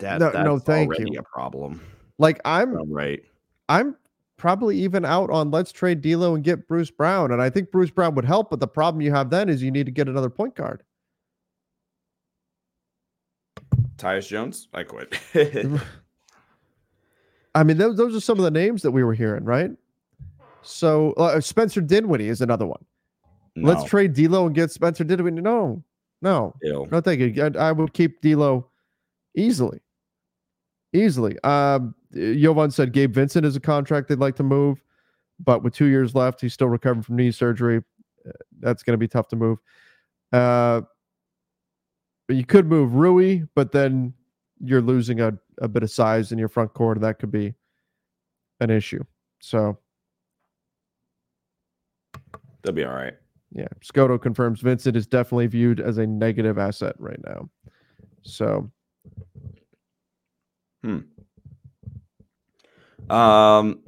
that no, no thank you. A problem. Like I'm right. I'm probably even out on let's trade D'Lo and get Bruce Brown, and I think Bruce Brown would help. But the problem you have then is you need to get another point guard. Tyus Jones, I quit. [laughs] [laughs] I mean, those, those are some of the names that we were hearing, right? So uh, Spencer Dinwiddie is another one. No. Let's trade D'Lo and get Spencer Dinwiddie. No, no, Ew. no, thank you. I, I would keep D'Lo easily, easily. Um, Jovan said Gabe Vincent is a contract they'd like to move, but with two years left, he's still recovering from knee surgery. Uh, that's going to be tough to move. Uh, you could move Rui, but then you're losing a, a bit of size in your front court, and that could be an issue. So they'll be all right. Yeah. Scotto confirms Vincent is definitely viewed as a negative asset right now. So hmm. Um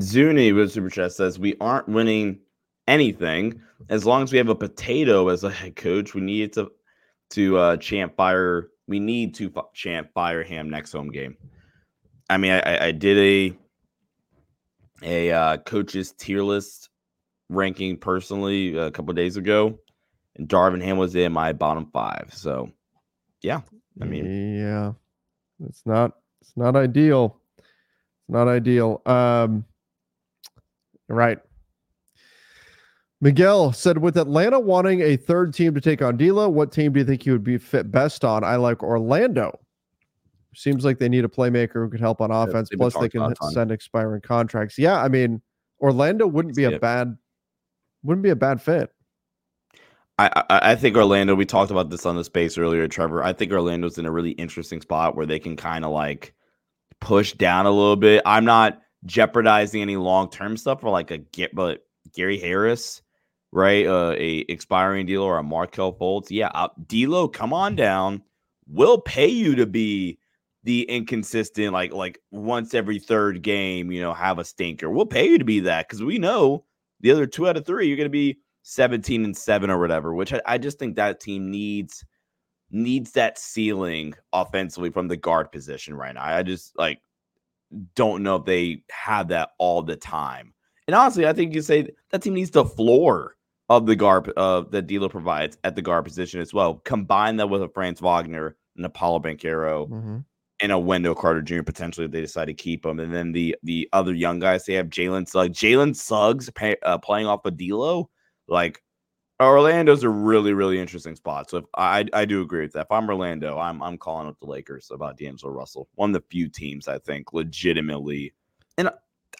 Zuni with Super Chat says we aren't winning anything as long as we have a potato as a head coach. We need to to uh, champ fire. We need to f- champ fire ham next home game. I mean, I, I did a a uh, coaches tier list ranking personally a couple days ago, and Darvin Ham was in my bottom five. So, yeah, I mean, yeah, it's not it's not ideal. It's not ideal. Um, right. Miguel said, with Atlanta wanting a third team to take on Dila, what team do you think he would be fit best on? I like Orlando. Seems like they need a playmaker who could help on offense. Yeah, Plus, they can send expiring contracts. Yeah, I mean, Orlando wouldn't be a bad, wouldn't be a bad fit. I, I, think Orlando. We talked about this on the space earlier, Trevor. I think Orlando's in a really interesting spot where they can kind of like push down a little bit. I'm not jeopardizing any long term stuff for like a get, but Gary Harris, right? Uh, a expiring deal or a Markelle Fultz. Yeah, uh, D'Lo, come on down. We'll pay you to be the inconsistent, like like once every third game, you know, have a stinker. We'll pay you to be that because we know the other two out of three, you're going to be 17 and seven or whatever. Which I, I just think that team needs needs that ceiling offensively from the guard position right now. I just like don't know if they have that all the time. And honestly, I think you say that team needs the floor of the guard uh, that D'Lo provides at the guard position as well. Combine that with a Franz Wagner and a Banchero mm-hmm. and a Wendell Carter Jr. potentially if they decide to keep him. And then the the other young guys they have Jalen Suggs. Jalen Suggs pay, uh, playing off of D'Lo, like Orlando's a really, really interesting spot. So if I I do agree with that. If I'm Orlando, I'm I'm calling up the Lakers about D'Angelo Russell. One of the few teams I think legitimately, and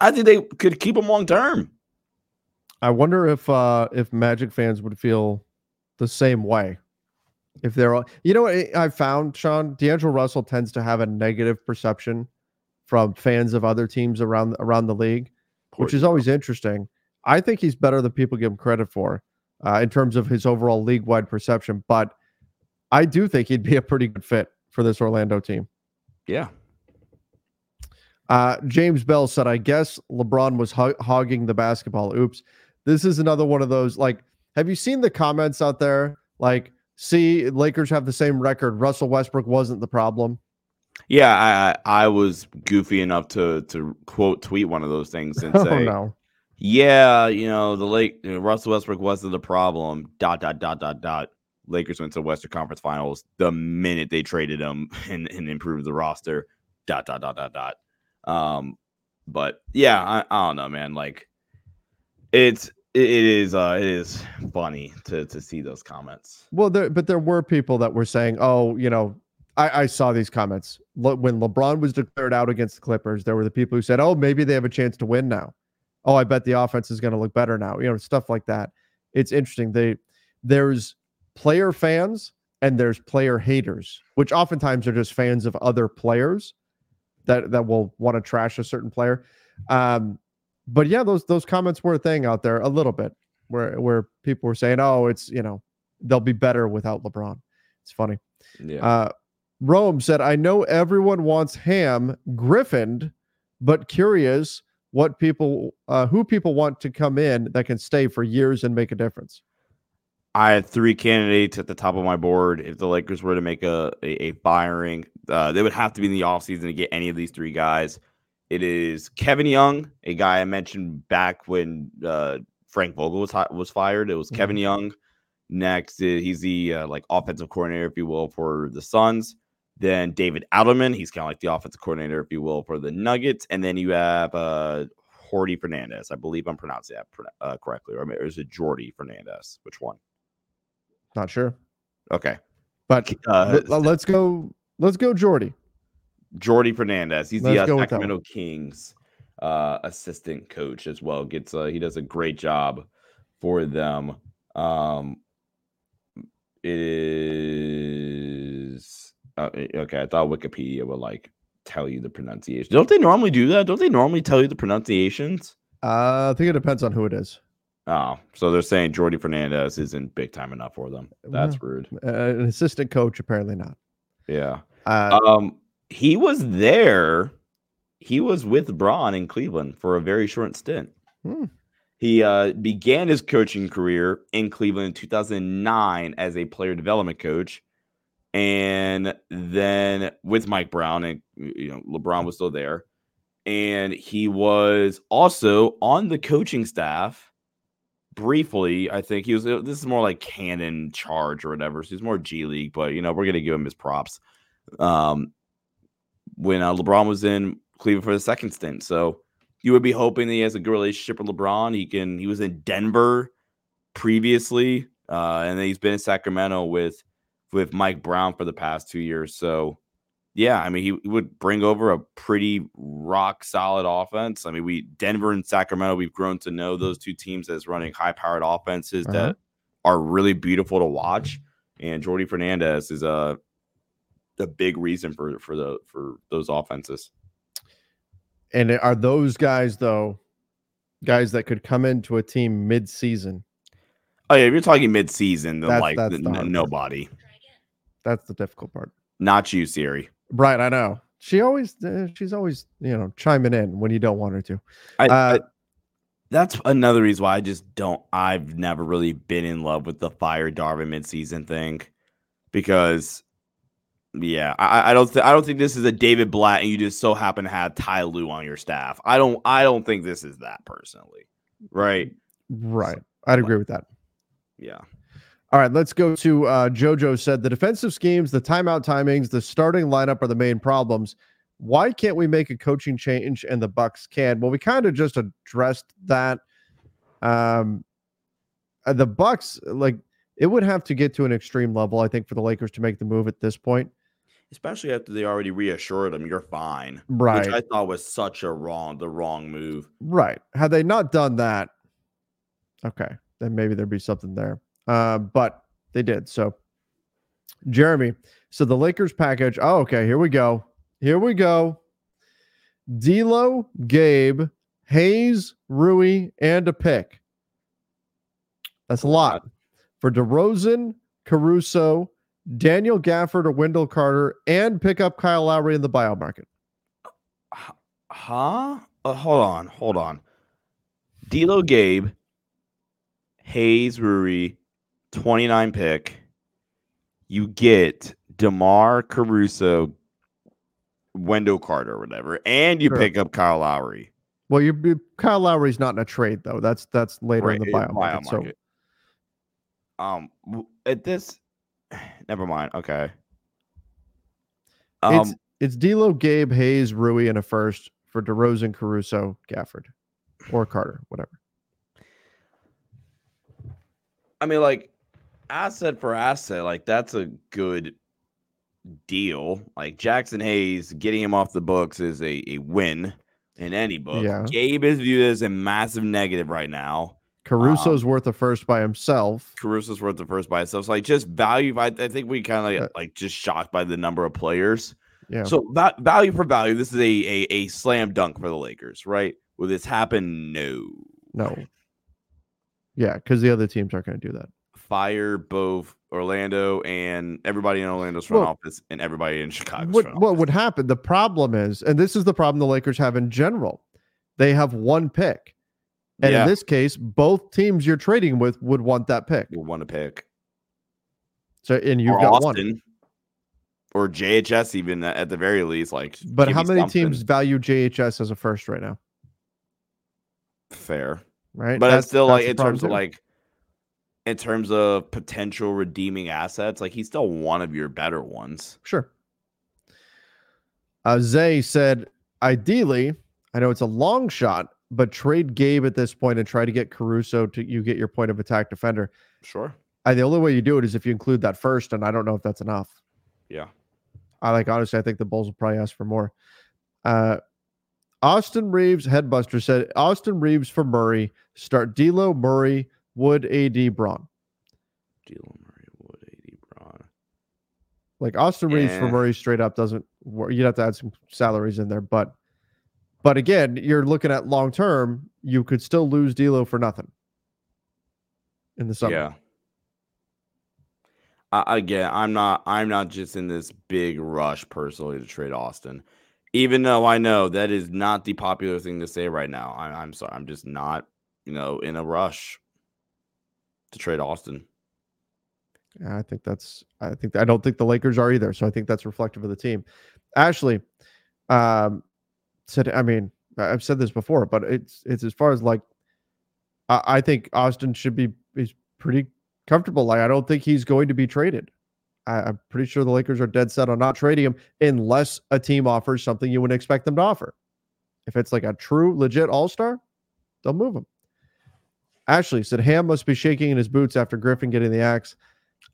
I think they could keep him long term. I wonder if uh if Magic fans would feel the same way. If they're all, you know what I found, Sean D'Angelo Russell tends to have a negative perception from fans of other teams around around the league, which is always interesting. I think he's better than people give him credit for uh, in terms of his overall league wide perception. But I do think he'd be a pretty good fit for this Orlando team. Yeah. Uh, James Bell said, I guess LeBron was ho- hogging the basketball. Oops. This is another one of those. Like, have you seen the comments out there? Like, see, Lakers have the same record. Russell Westbrook wasn't the problem. Yeah, I I was goofy enough to to quote tweet one of those things and [laughs] oh, say, no yeah, you know, the late you know, Russell Westbrook wasn't the problem. Dot dot dot dot dot. Lakers went to Western Conference Finals the minute they traded him [laughs] and, and improved the roster. Dot dot dot dot dot. Um, but yeah, I, I don't know, man. Like, it's it, is uh it is funny to to see those comments. Well, there but there were people that were saying, oh, you know, I, I saw these comments when LeBron was declared out against the Clippers. There were the people who said, oh, maybe they have a chance to win now oh, I bet the offense is going to look better now. You know, stuff like that. It's interesting. They there's player fans and there's player haters, which oftentimes are just fans of other players that that will want to trash a certain player. Um, but yeah, those those comments were a thing out there a little bit where where people were saying, "Oh, it's you know they'll be better without LeBron." It's funny. Yeah. Uh, Rome said, "I know everyone wants Ham griffined, but curious what people uh, who people want to come in that can stay for years and make a difference. I had three candidates at the top of my board. If the Lakers were to make a a, a firing, uh, they would have to be in the offseason to get any of these three guys. It is Kevin Young, a guy I mentioned back when uh, Frank Vogel was was fired. It was mm-hmm. Kevin Young. Next, uh, he's the uh, like offensive coordinator, if you will, for the Suns. Then David Adelman, he's kind of like the offensive coordinator, if you will, for the Nuggets. And then you have uh Horty Fernandez. I believe I'm pronouncing that uh, correctly. Or is it Jordi Fernandez? Which one? Not sure. Okay. But uh, let's go. Let's go, Jordi. Jordi Fernandez. He's let's the uh, Sacramento Kings uh, assistant coach as well. Gets uh, he does a great job for them. Um, it is uh, eh, okay, I thought Wikipedia would like tell you the pronunciation. Don't they normally do that? Don't they normally tell you the pronunciations? Uh, I think it depends on who it is. Oh, so they're saying Jordi Fernandez isn't big time enough for them. That's rude. Uh, an assistant coach, apparently not. Yeah. Uh, um, he was there. He was with Bron in Cleveland for a very short stint. Hmm. He uh, began his coaching career in Cleveland in 2009 as a player development coach and then with Mike Brown and you know LeBron was still there, and he was also on the coaching staff briefly. I think he was. Uh, this is more like Canton Charge or whatever. So he's more G League, but you know we're gonna give him his props. Um, when uh, LeBron was in Cleveland for the second stint, so you would be hoping that he has a good relationship with LeBron. He can. He was in Denver previously, uh, and then he's been in Sacramento with with Mike Brown for the past two years. So, yeah, I mean, he, would bring over a pretty rock solid offense. I mean, we Denver and Sacramento, we've grown to know those two teams as running high powered offenses uh-huh. that are really beautiful to watch. And Jordi Fernandez is a a big reason for for the for those offenses. And are those guys though guys that could come into a team mid-season? Oh yeah, if you're talking mid-season, then That's- like that's the nobody, That's the difficult part. not you, Siri. Right, I know. She always uh, she's always, you know, chiming in when you don't want her to. I, Uh, I- that's another reason why I just don't. I've never really been in love with the fire Darvin midseason thing, because yeah, I, I don't. Th- I don't think this is a David Blatt, and you just so happen to have Ty Lue on your staff. I don't. I don't think this is that personally. Right? Right. I'd agree with that. Yeah. All right, let's go to uh, JoJo said the defensive schemes, the timeout timings, the starting lineup are the main problems. Why can't we make a coaching change and the Bucks can? Well, we kind of just addressed that. Um, uh, the Bucks, like it would have to get to an extreme level, I think, for the Lakers to make the move at this point. Especially after they already reassured them you're fine, Right. which I thought was such a wrong, the wrong move. Right. Had they not done that, okay, then maybe there'd be something there. Uh, but they did. So, Jeremy, so the Lakers package. Oh, okay. Here we go. Here we go. D'Lo, Gabe, Hayes, Rui, and a pick. That's a lot for DeRozan, Caruso, Daniel Gafford, or Wendell Carter, and pick up Kyle Lowry in the buyout market. Huh? Uh, hold on, hold on. D'Lo, Gabe, Hayes, Rui, 29 pick, you get DeMar Caruso, Wendell Carter, whatever, and you sure. pick up Kyle Lowry. Well, you, you Kyle Lowry's not in a trade though. That's that's later right, in the eh, buyout, market, market. So, um, at this, [sighs] never mind. Okay. Um, it's it's D'Lo, Gabe, Hayes, Rui, and a first for DeRozan, Caruso, Gafford, or Carter, whatever. I mean, like asset for asset, like that's a good deal. Like Jaxson Hayes getting him off the books is a, a win in any book. Yeah. Gabe is viewed as a massive negative right now. Caruso's worth a first by himself. Caruso's worth the first by himself. So like just value. I, I think we kind of Uh, like, like just shocked by the number of players. Yeah. So va- value for value, this is a, a a slam dunk for the Lakers, right? Will this happen? No. no. Yeah, because the other teams aren't going to do that. Fire both Orlando and everybody in Orlando's front Well, office and everybody in Chicago's What what would happen? The problem is, and this is the problem the Lakers have in general. They have one pick. And Yeah. in this case, both teams you're trading with would want that pick. You'll want a pick. So and you've or got Austin, one. or JHS even at the very least. Like, But how many something teams value JHS as a first right now? fair? Right. But That's- it's still like in terms of like, in terms of potential redeeming assets, like he's still one of your better ones. Sure. Uh, Zay said, ideally, I know it's a long shot, but trade Gabe at this point and try to get Caruso to you get your point of attack defender. Sure. I, the only way you do it is if you include that first, and I don't know if that's enough. Yeah. I like honestly, I think the Bulls will probably ask for more. Uh, Austin Reaves, Headbuster said Austin Reaves for Murray. Start D'Lo, Murray, Wood, AD, Bron. Dylan Murray, Wood, AD, Bron. Like Austin Reaves for Yeah. Murray straight up doesn't work. You'd have to add some salaries in there, but but again, you're looking at long term. You could still lose D'Lo for nothing in the summer. Yeah. I, again, I'm not. I'm not just in this big rush personally to trade Austin, even though I know that is not the popular thing to say right now. I, I'm sorry. I'm just not, you know, in a rush to trade Austin. Yeah, I think that's. I think I don't think the Lakers are either. So I think that's reflective of the team. Ashley um, said. I mean, I've said this before, but it's it's as far as like. I, I think Austin should be is pretty comfortable. Like I don't think he's going to be traded. I, I'm pretty sure the Lakers are dead set on not trading him unless a team offers something you wouldn't expect them to offer. If it's like a true legit all star, they'll move him. Ashley said Ham must be shaking in his boots after Griffin getting the axe.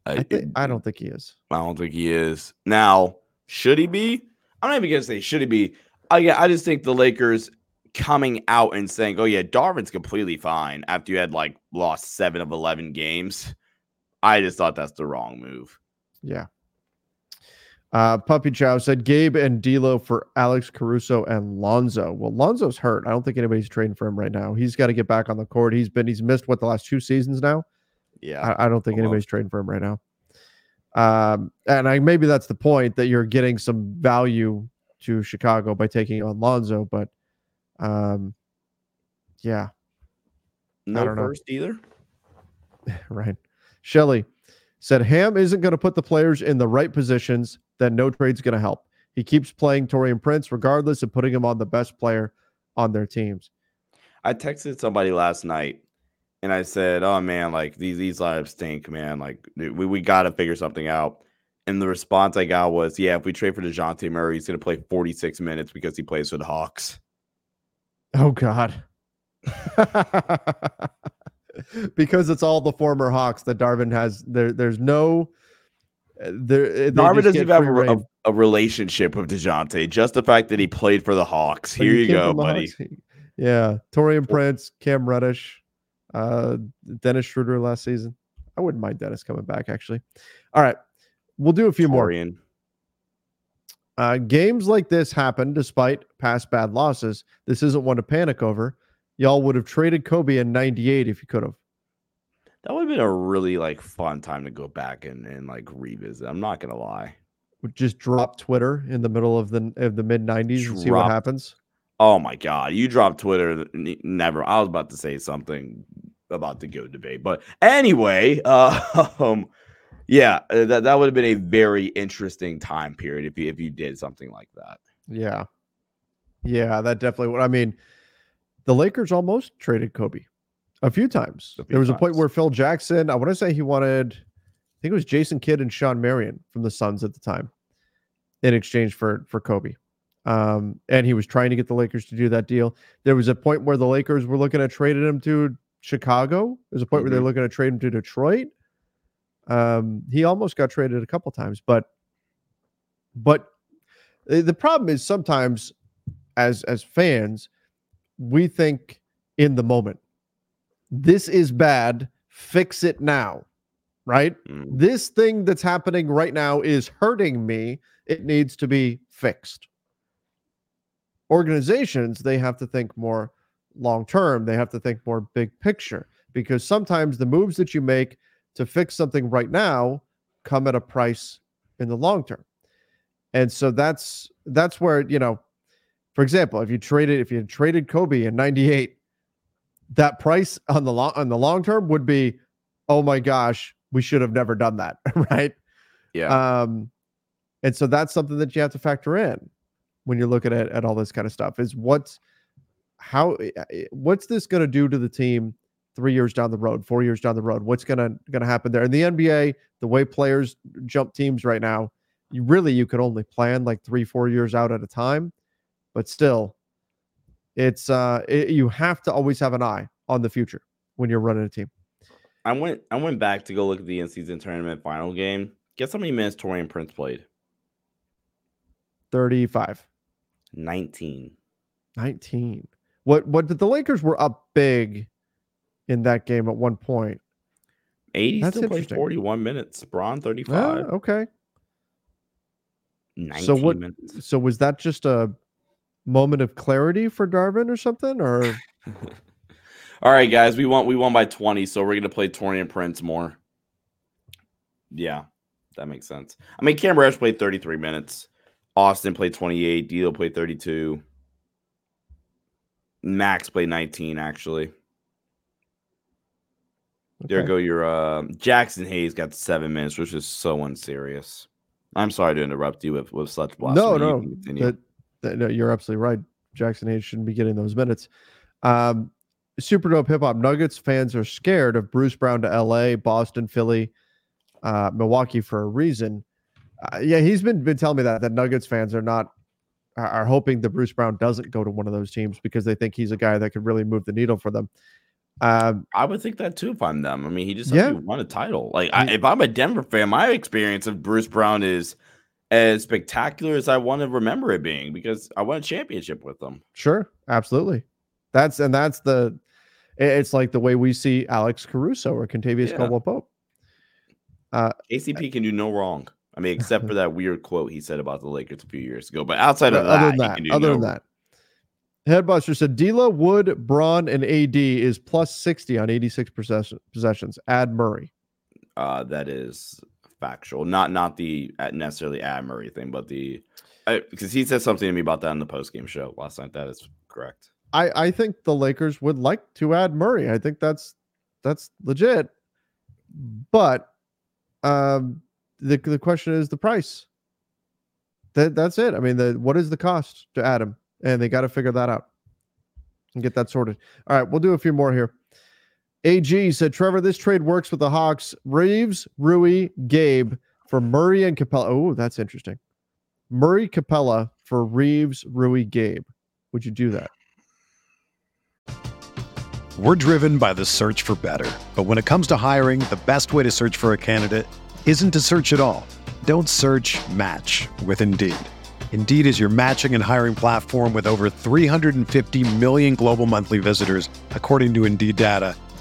I, think, I don't think he is. I don't think he is. Now, should he be? I'm not even gonna say should he be. I yeah, I just think the Lakers coming out and saying, "Oh yeah, Darvin's completely fine" after you had like lost seven of eleven games. I just thought that's the wrong move. Yeah. Uh, Puppy Chow said Gabe and D'Lo for Alex Caruso and Lonzo. Well, Lonzo's hurt. I don't think anybody's trading for him right now. He's got to get back on the court. He's been he's missed what the last two seasons now. Yeah, I, I don't think anybody's trading for him right now. Um, and I maybe that's the point that you're getting some value to Chicago by taking on Lonzo, but um, yeah, no first know. either. [laughs] right, Shelly said Ham isn't going to put the players in the right positions, then no trade's going to help. He keeps playing Taurean Prince regardless of putting him on the best player on their teams. I texted somebody last night and I said, "Oh man, like these these lives stink, man. Like we we got to figure something out." And the response I got was, "Yeah, if we trade for Dejounte Murray, he's going to play 46 minutes because he plays for the Hawks." Oh God. [laughs] because it's all the former Hawks that Darvin has. There, there's no. Uh, there, Darvin doesn't even have a, a, relationship with Dejounte. Just the fact that he played for the Hawks. Here you go, buddy. Yeah, Taurean Prince, Cam Reddish, uh, Dennis Schroeder last season. I wouldn't mind Dennis coming back actually. All right, we'll do a few Taurean. more. Uh, games like this happen despite past bad losses. This isn't one to panic over y'all would have traded Kobe in 98 if you could have. That would have been a really like fun time to go back and, and like revisit. I'm not gonna lie. Just drop Twitter in the middle of the of the mid 90s and see what happens. Oh my god, you dropped Twitter never. I was about to say something about the go debate, but anyway, uh, [laughs] um, yeah, uh, that that would have been a very interesting time period if you if you did something like that. Yeah, yeah, that definitely would. I mean, the Lakers almost traded Kobe a few times. A few there was times. a point where Phil Jackson, I want to say he wanted, I think it was Jason Kidd and Shawn Marion from the Suns at the time in exchange for for Kobe. Um, and he was trying to get the Lakers to do that deal. There was a point where the Lakers were looking at trading him to Chicago. There's a point mm-hmm. where they're looking to trade him to Detroit. Um, he almost got traded a couple times, but but the problem is sometimes as as fans we think in the moment. This is bad. Fix it now. Right? Mm. This thing that's happening right now is hurting me. It needs to be fixed. Organizations, they have to think more long term. They have to think more big picture because sometimes the moves that you make to fix something right now come at a price in the long term. And so that's that's where, you know, for example, if you traded if you traded Kobe in 98, that price on the long on the long term would be, oh my gosh, we should have never done that, [laughs] right? Yeah. Um, and so that's something that you have to factor in when you're looking at, at all this kind of stuff is what's how eh, eh, what's this going to do to the team three years down the road, four years down the road? What's gonna gonna happen there? In the NBA, the way players jump teams right now, you really you could only plan like three, four years out at a time but still, it's uh, it, you have to always have an eye on the future when you're running a team. I went I went back to go look at the in-season tournament final game. Guess how many minutes Taurean Prince played? 35. 19. 19. What what did the Lakers were up big in that game at one point. 80 That's still played 41 minutes. Bron 35. Ah, okay. so what minutes. so was that just a moment of clarity for Darvin or something? Or [laughs] all right, guys, we won we won by 20, so we're gonna play Taurean Prince more. Yeah, that makes sense. I mean, Cam Reddish played 33 minutes. Austin played 28. D'Lo played 32. Max played 19, actually. Okay. There go your uh, Jaxson Hayes got seven minutes, which is so unserious. I'm sorry to interrupt you with, with such blasphemy. No, no, that, no, you're absolutely right. Jaxson Hayes shouldn't be getting those minutes. Um, Super dope hip hop nuggets fans are scared of Bruce Brown to LA, Boston, Philly, uh, Milwaukee for a reason. Uh, yeah, he's been been telling me that that Nuggets fans are not are, are hoping that Bruce Brown doesn't go to one of those teams because they think he's a guy that could really move the needle for them. Um, I would think that too if I'm them. I mean, he just yeah. won a title. Like, I, if I'm a Denver fan, my experience of Bruce Brown is as spectacular as I want to remember it being because I won a championship with them. Sure, absolutely. That's and that's the it's like the way we see Alex Caruso or Kentavious yeah. Caldwell Pope. Uh, KCP can do no wrong. I mean, except for [laughs] that weird quote he said about the Lakers a few years ago. But outside of other that, than that, other no... than that, Headbuster said D'Lo, Wood, Braun, and AD is plus sixty on eighty six possessions. Add Murray. Uh, that is factual. Not not the uh, necessarily add Murray thing, but the because he said something to me about that in the post game show last night. That is correct. I I think the Lakers would like to add Murray. I think that's that's legit. But um, the the question is the price. That that's it. I mean, the what is the cost to add him? And they got to figure that out and get that sorted. All right, we'll do a few more here. AG said, Trevor, this trade works with the Hawks. Reaves, Rui, Gabe for Murray and Capela. Oh, that's interesting. Murray Capela for Reeves, Rui, Gabe. Would you do that? We're driven by the search for better. But when it comes to hiring, the best way to search for a candidate isn't to search at all. Don't search match with Indeed. Indeed is your matching and hiring platform with over 350 million global monthly visitors, according to Indeed data,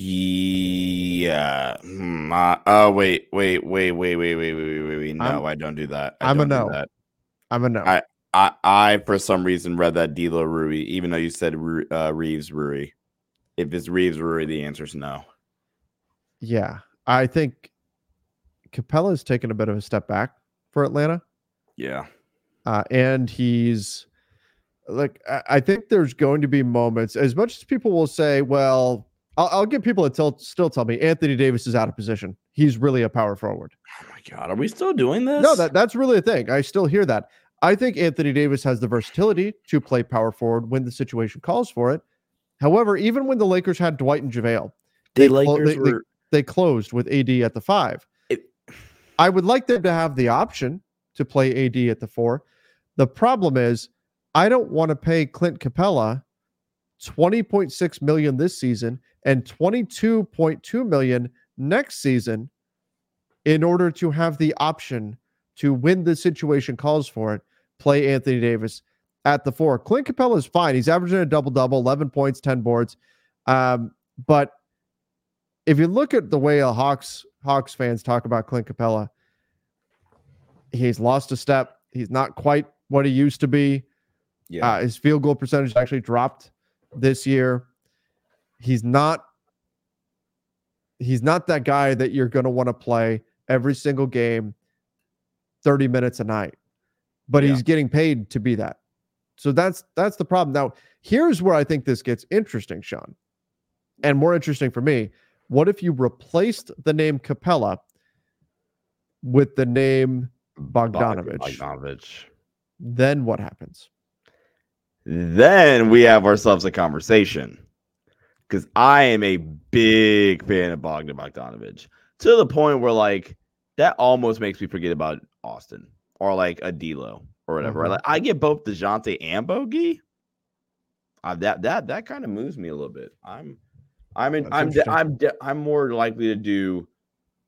Yeah. Hmm, uh, oh wait, wait, wait, wait, wait, wait, wait, wait, wait. No, I'm, I don't do that. I am a no. I'm a no. I, I, I, for some reason read that D'Lo Rui, even though you said uh, Reaves Rui. If it's Reaves Rui, the answer is no. Yeah, I think Capela's taken a bit of a step back for Atlanta. Yeah, uh, and he's like, I think there's going to be moments. As much as people will say, "Well, I'll, I'll get people to tell, still tell me Anthony Davis is out of position. He's really a power forward. Oh my god, are we still doing this? No, that that's really a thing. I still hear that. I think Anthony Davis has the versatility to play power forward when the situation calls for it. However, even when the Lakers had Dwight and JaVale, they, clo- they, were... they, they, closed with AD at the five. It... I would like them to have the option to play AD at the four. The problem is, I don't want to pay Clint Capela 20.6 million this season and 22.2 million next season in order to have the option to win the situation calls for it, play Anthony Davis at the four. Clint Capela is fine. He's averaging a double double, 11 points, 10 boards. Um, but if you look at the way a Hawks Hawks fans talk about Clint Capela, he's lost a step. He's not quite what he used to be. Yeah. Uh, his field goal percentage actually dropped this year. He's not he's not that guy that you're going to want to play every single game 30 minutes a night. But yeah. he's getting paid to be that. So that's that's the problem. Now, here's where I think this gets interesting, Sean. And more interesting for me. What if you replaced the name Capela with the name Bogdanovich? Bogdanovich. Then what happens? then we have ourselves a conversation. Because I am a big fan of Bogdan Bogdanovich to the point where like that almost makes me forget about Austin or like a D'Lo or whatever. Mm-hmm. Like I get both Dejounte and Bogey. Uh, that that that kind of moves me a little bit. I'm I'm in, I'm I'm I'm more likely to do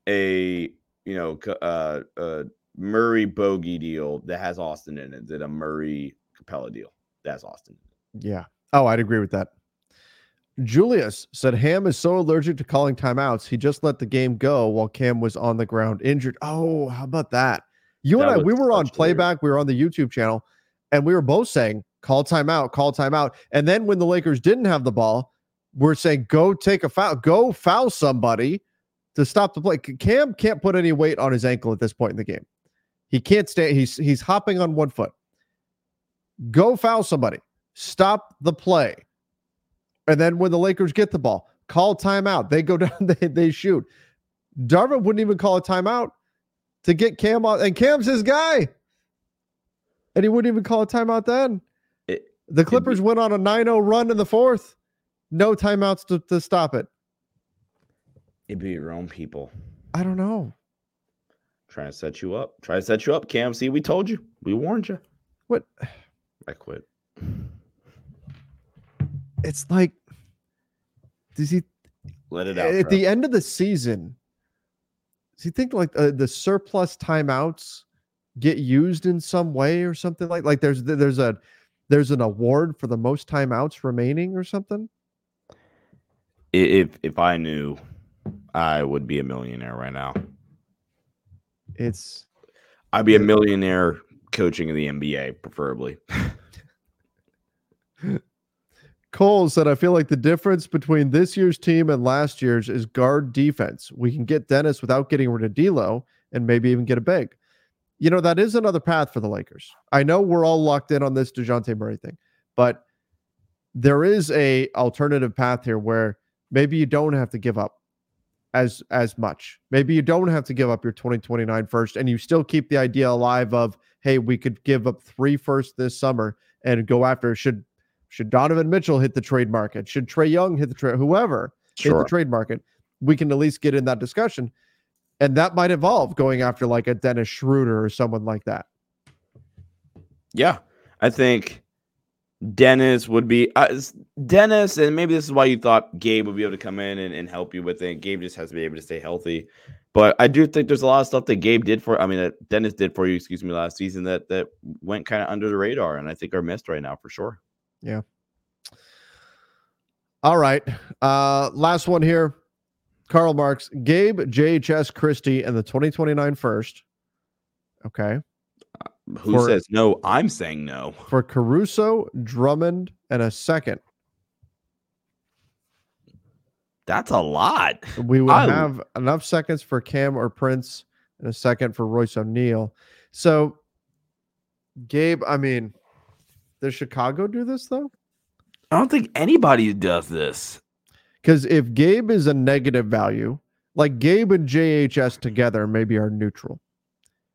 a you know uh, uh Murray Bogey deal that has Austin in it than a Murray Capela deal that's Austin. Yeah. Oh, I'd agree with that. Julius said Ham is so allergic to calling timeouts, he just let the game go while Cam was on the ground injured. Oh, how about that? You that and I, we were on playback, weird. we were on the YouTube channel, and we were both saying, call timeout, call timeout. And then when the Lakers didn't have the ball, we're saying, go take a foul, go foul somebody to stop the play. Cam can't put any weight on his ankle at this point in the game. He can't stay, he's he's hopping on one foot. Go foul somebody. Stop the play. And then when the Lakers get the ball, call timeout. They go [laughs] down, they, they shoot. Darvin wouldn't even call a timeout to get Cam out, and Cam's his guy. And he wouldn't even call a timeout then. It, the Clippers be, went on a 9 0 run in the fourth. No timeouts to, to stop it. It'd be your own people. I don't know. Trying to set you up. Try to set you up, Cam. See, we told you. We warned you. What? [sighs] I quit. It's like, does he let it out at bro. the end of the season? Does he think like uh, the surplus timeouts get used in some way or something like like there's there's a there's an award for the most timeouts remaining or something? If if I knew, I would be a millionaire right now. It's I'd be a millionaire coaching in the NBA, preferably. [laughs] Cole said, I feel like the difference between this year's team and last year's is guard defense. We can get Dennis without getting rid of D'Lo and maybe even get a big. You know, that is another path for the Lakers. I know we're all locked in on this Dejounte Murray thing, but there is a alternative path here where maybe you don't have to give up as as much. Maybe you don't have to give up your 2029 first and you still keep the idea alive of, hey, we could give up three first this summer and go after should should Donovan Mitchell hit the trade market? Should Trae Young hit the trade? Whoever sure. hit the trade market, we can at least get in that discussion. And that might involve going after like a Dennis Schroeder or someone like that. Yeah. I think Dennis would be uh, Dennis, and maybe this is why you thought Gabe would be able to come in and, and help you with it. Gabe just has to be able to stay healthy. But I do think there's a lot of stuff that Gabe did for I mean that Dennis did for you, excuse me, last season that that went kind of under the radar and I think are missed right now for sure. Yeah. All right. Uh last one here. Karl Marx, Gabe, JHS, Christie, and the 2029 first. Okay. Uh, who for, says no? I'm saying no. For Caruso, Drummond, and a second. That's a lot. We would I, have enough seconds for Cam or Prince and a second for Royce O'Neale. So, Gabe, I mean, does Chicago do this though? I don't think anybody does this. Because if Gabe is a negative value, like Gabe and JHS together maybe are neutral.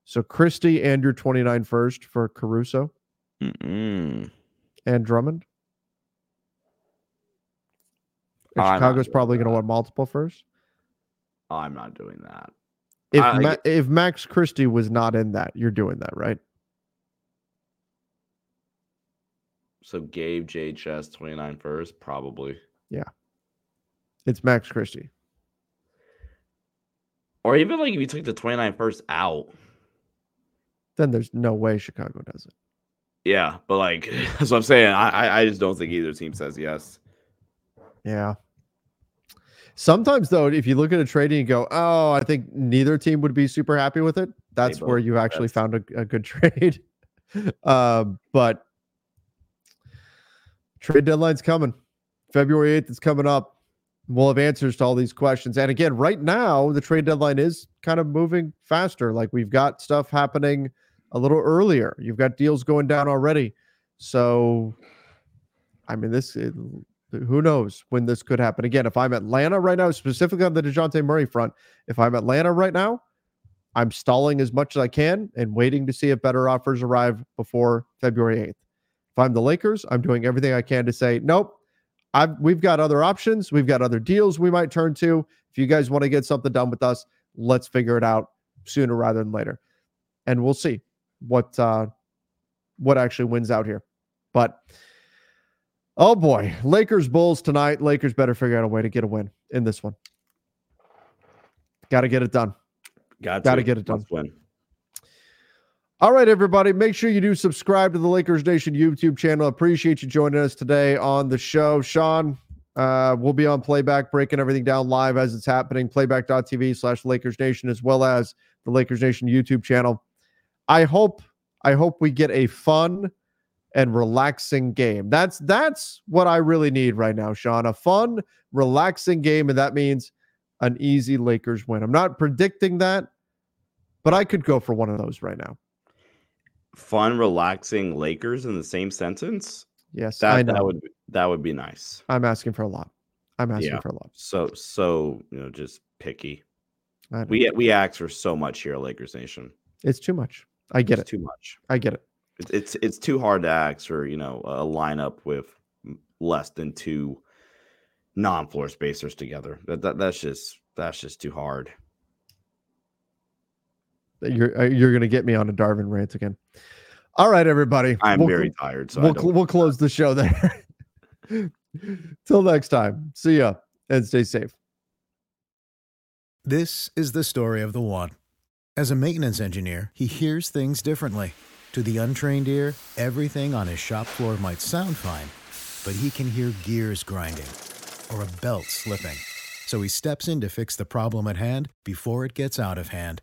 So Christie and your 29 first for Caruso Mm-mm. and Drummond. And Chicago's probably going to want multiple first. I'm not doing that. If I, Ma- if Max Christie was not in that, you're doing that, right? So Gabe JHS 29 first, probably. Yeah. It's Max Christie. Or even like if you took the 29 first out. Then there's no way Chicago does it. Yeah, but like [laughs] that's what I'm saying. I I just don't think either team says yes. Yeah. Sometimes though, if you look at a trading and go, "Oh, I think neither team would be super happy with it," that's where you actually found a, a good [laughs] trade. uh, but Trade deadline's coming. February 8th is coming up. We'll have answers to all these questions. And again, right now, the trade deadline is kind of moving faster. Like we've got stuff happening a little earlier. You've got deals going down already. So, I mean, this, it, who knows when this could happen. Again, if I'm Atlanta right now, specifically on the Dejounte Murray front, if I'm Atlanta right now, I'm stalling as much as I can and waiting to see if better offers arrive before February 8th. If I'm the Lakers, I'm doing everything I can to say, nope, I've, we've got other options. We've got other deals we might turn to. If you guys want to get something done with us, let's figure it out sooner rather than later. And we'll see what uh, what actually wins out here. But oh boy, Lakers Bulls tonight. Lakers better figure out a way to get a win in this one. Got to get it done. Got to get it done. Win. All right, everybody, make sure you do subscribe to the Lakers Nation YouTube channel. Appreciate you joining us today on the show. Sean, uh, we'll be on playback, breaking everything down live as it's happening. Playback.tv slash Lakers Nation, as well as the Lakers Nation YouTube channel. I hope, I hope we get a fun and relaxing game. That's that's what I really need right now, Sean. A fun, relaxing game, and that means an easy Lakers win. I'm not predicting that, but I could go for one of those right now fun, relaxing Lakers in the same sentence. Yes, that that would that would be nice. I'm asking for a lot. I'm asking yeah. for a lot. So so you know, just picky. We we ask for so much here, Lakers Nation. It's too much. I get it's it. Too much. I get it. It's it's it's too hard to ask for you know a lineup with less than two non-floor spacers together. That, that that's just that's just too hard. You're uh, you're gonna get me on a Darvin rant again. All right, everybody. I'm we'll, very tired, so we'll we'll close the show there. [laughs] Till next time. See ya and stay safe. This is the story of the one. As a maintenance engineer, he hears things differently. To the untrained ear, everything on his shop floor might sound fine, but he can hear gears grinding or a belt slipping. So he steps in to fix the problem at hand before it gets out of hand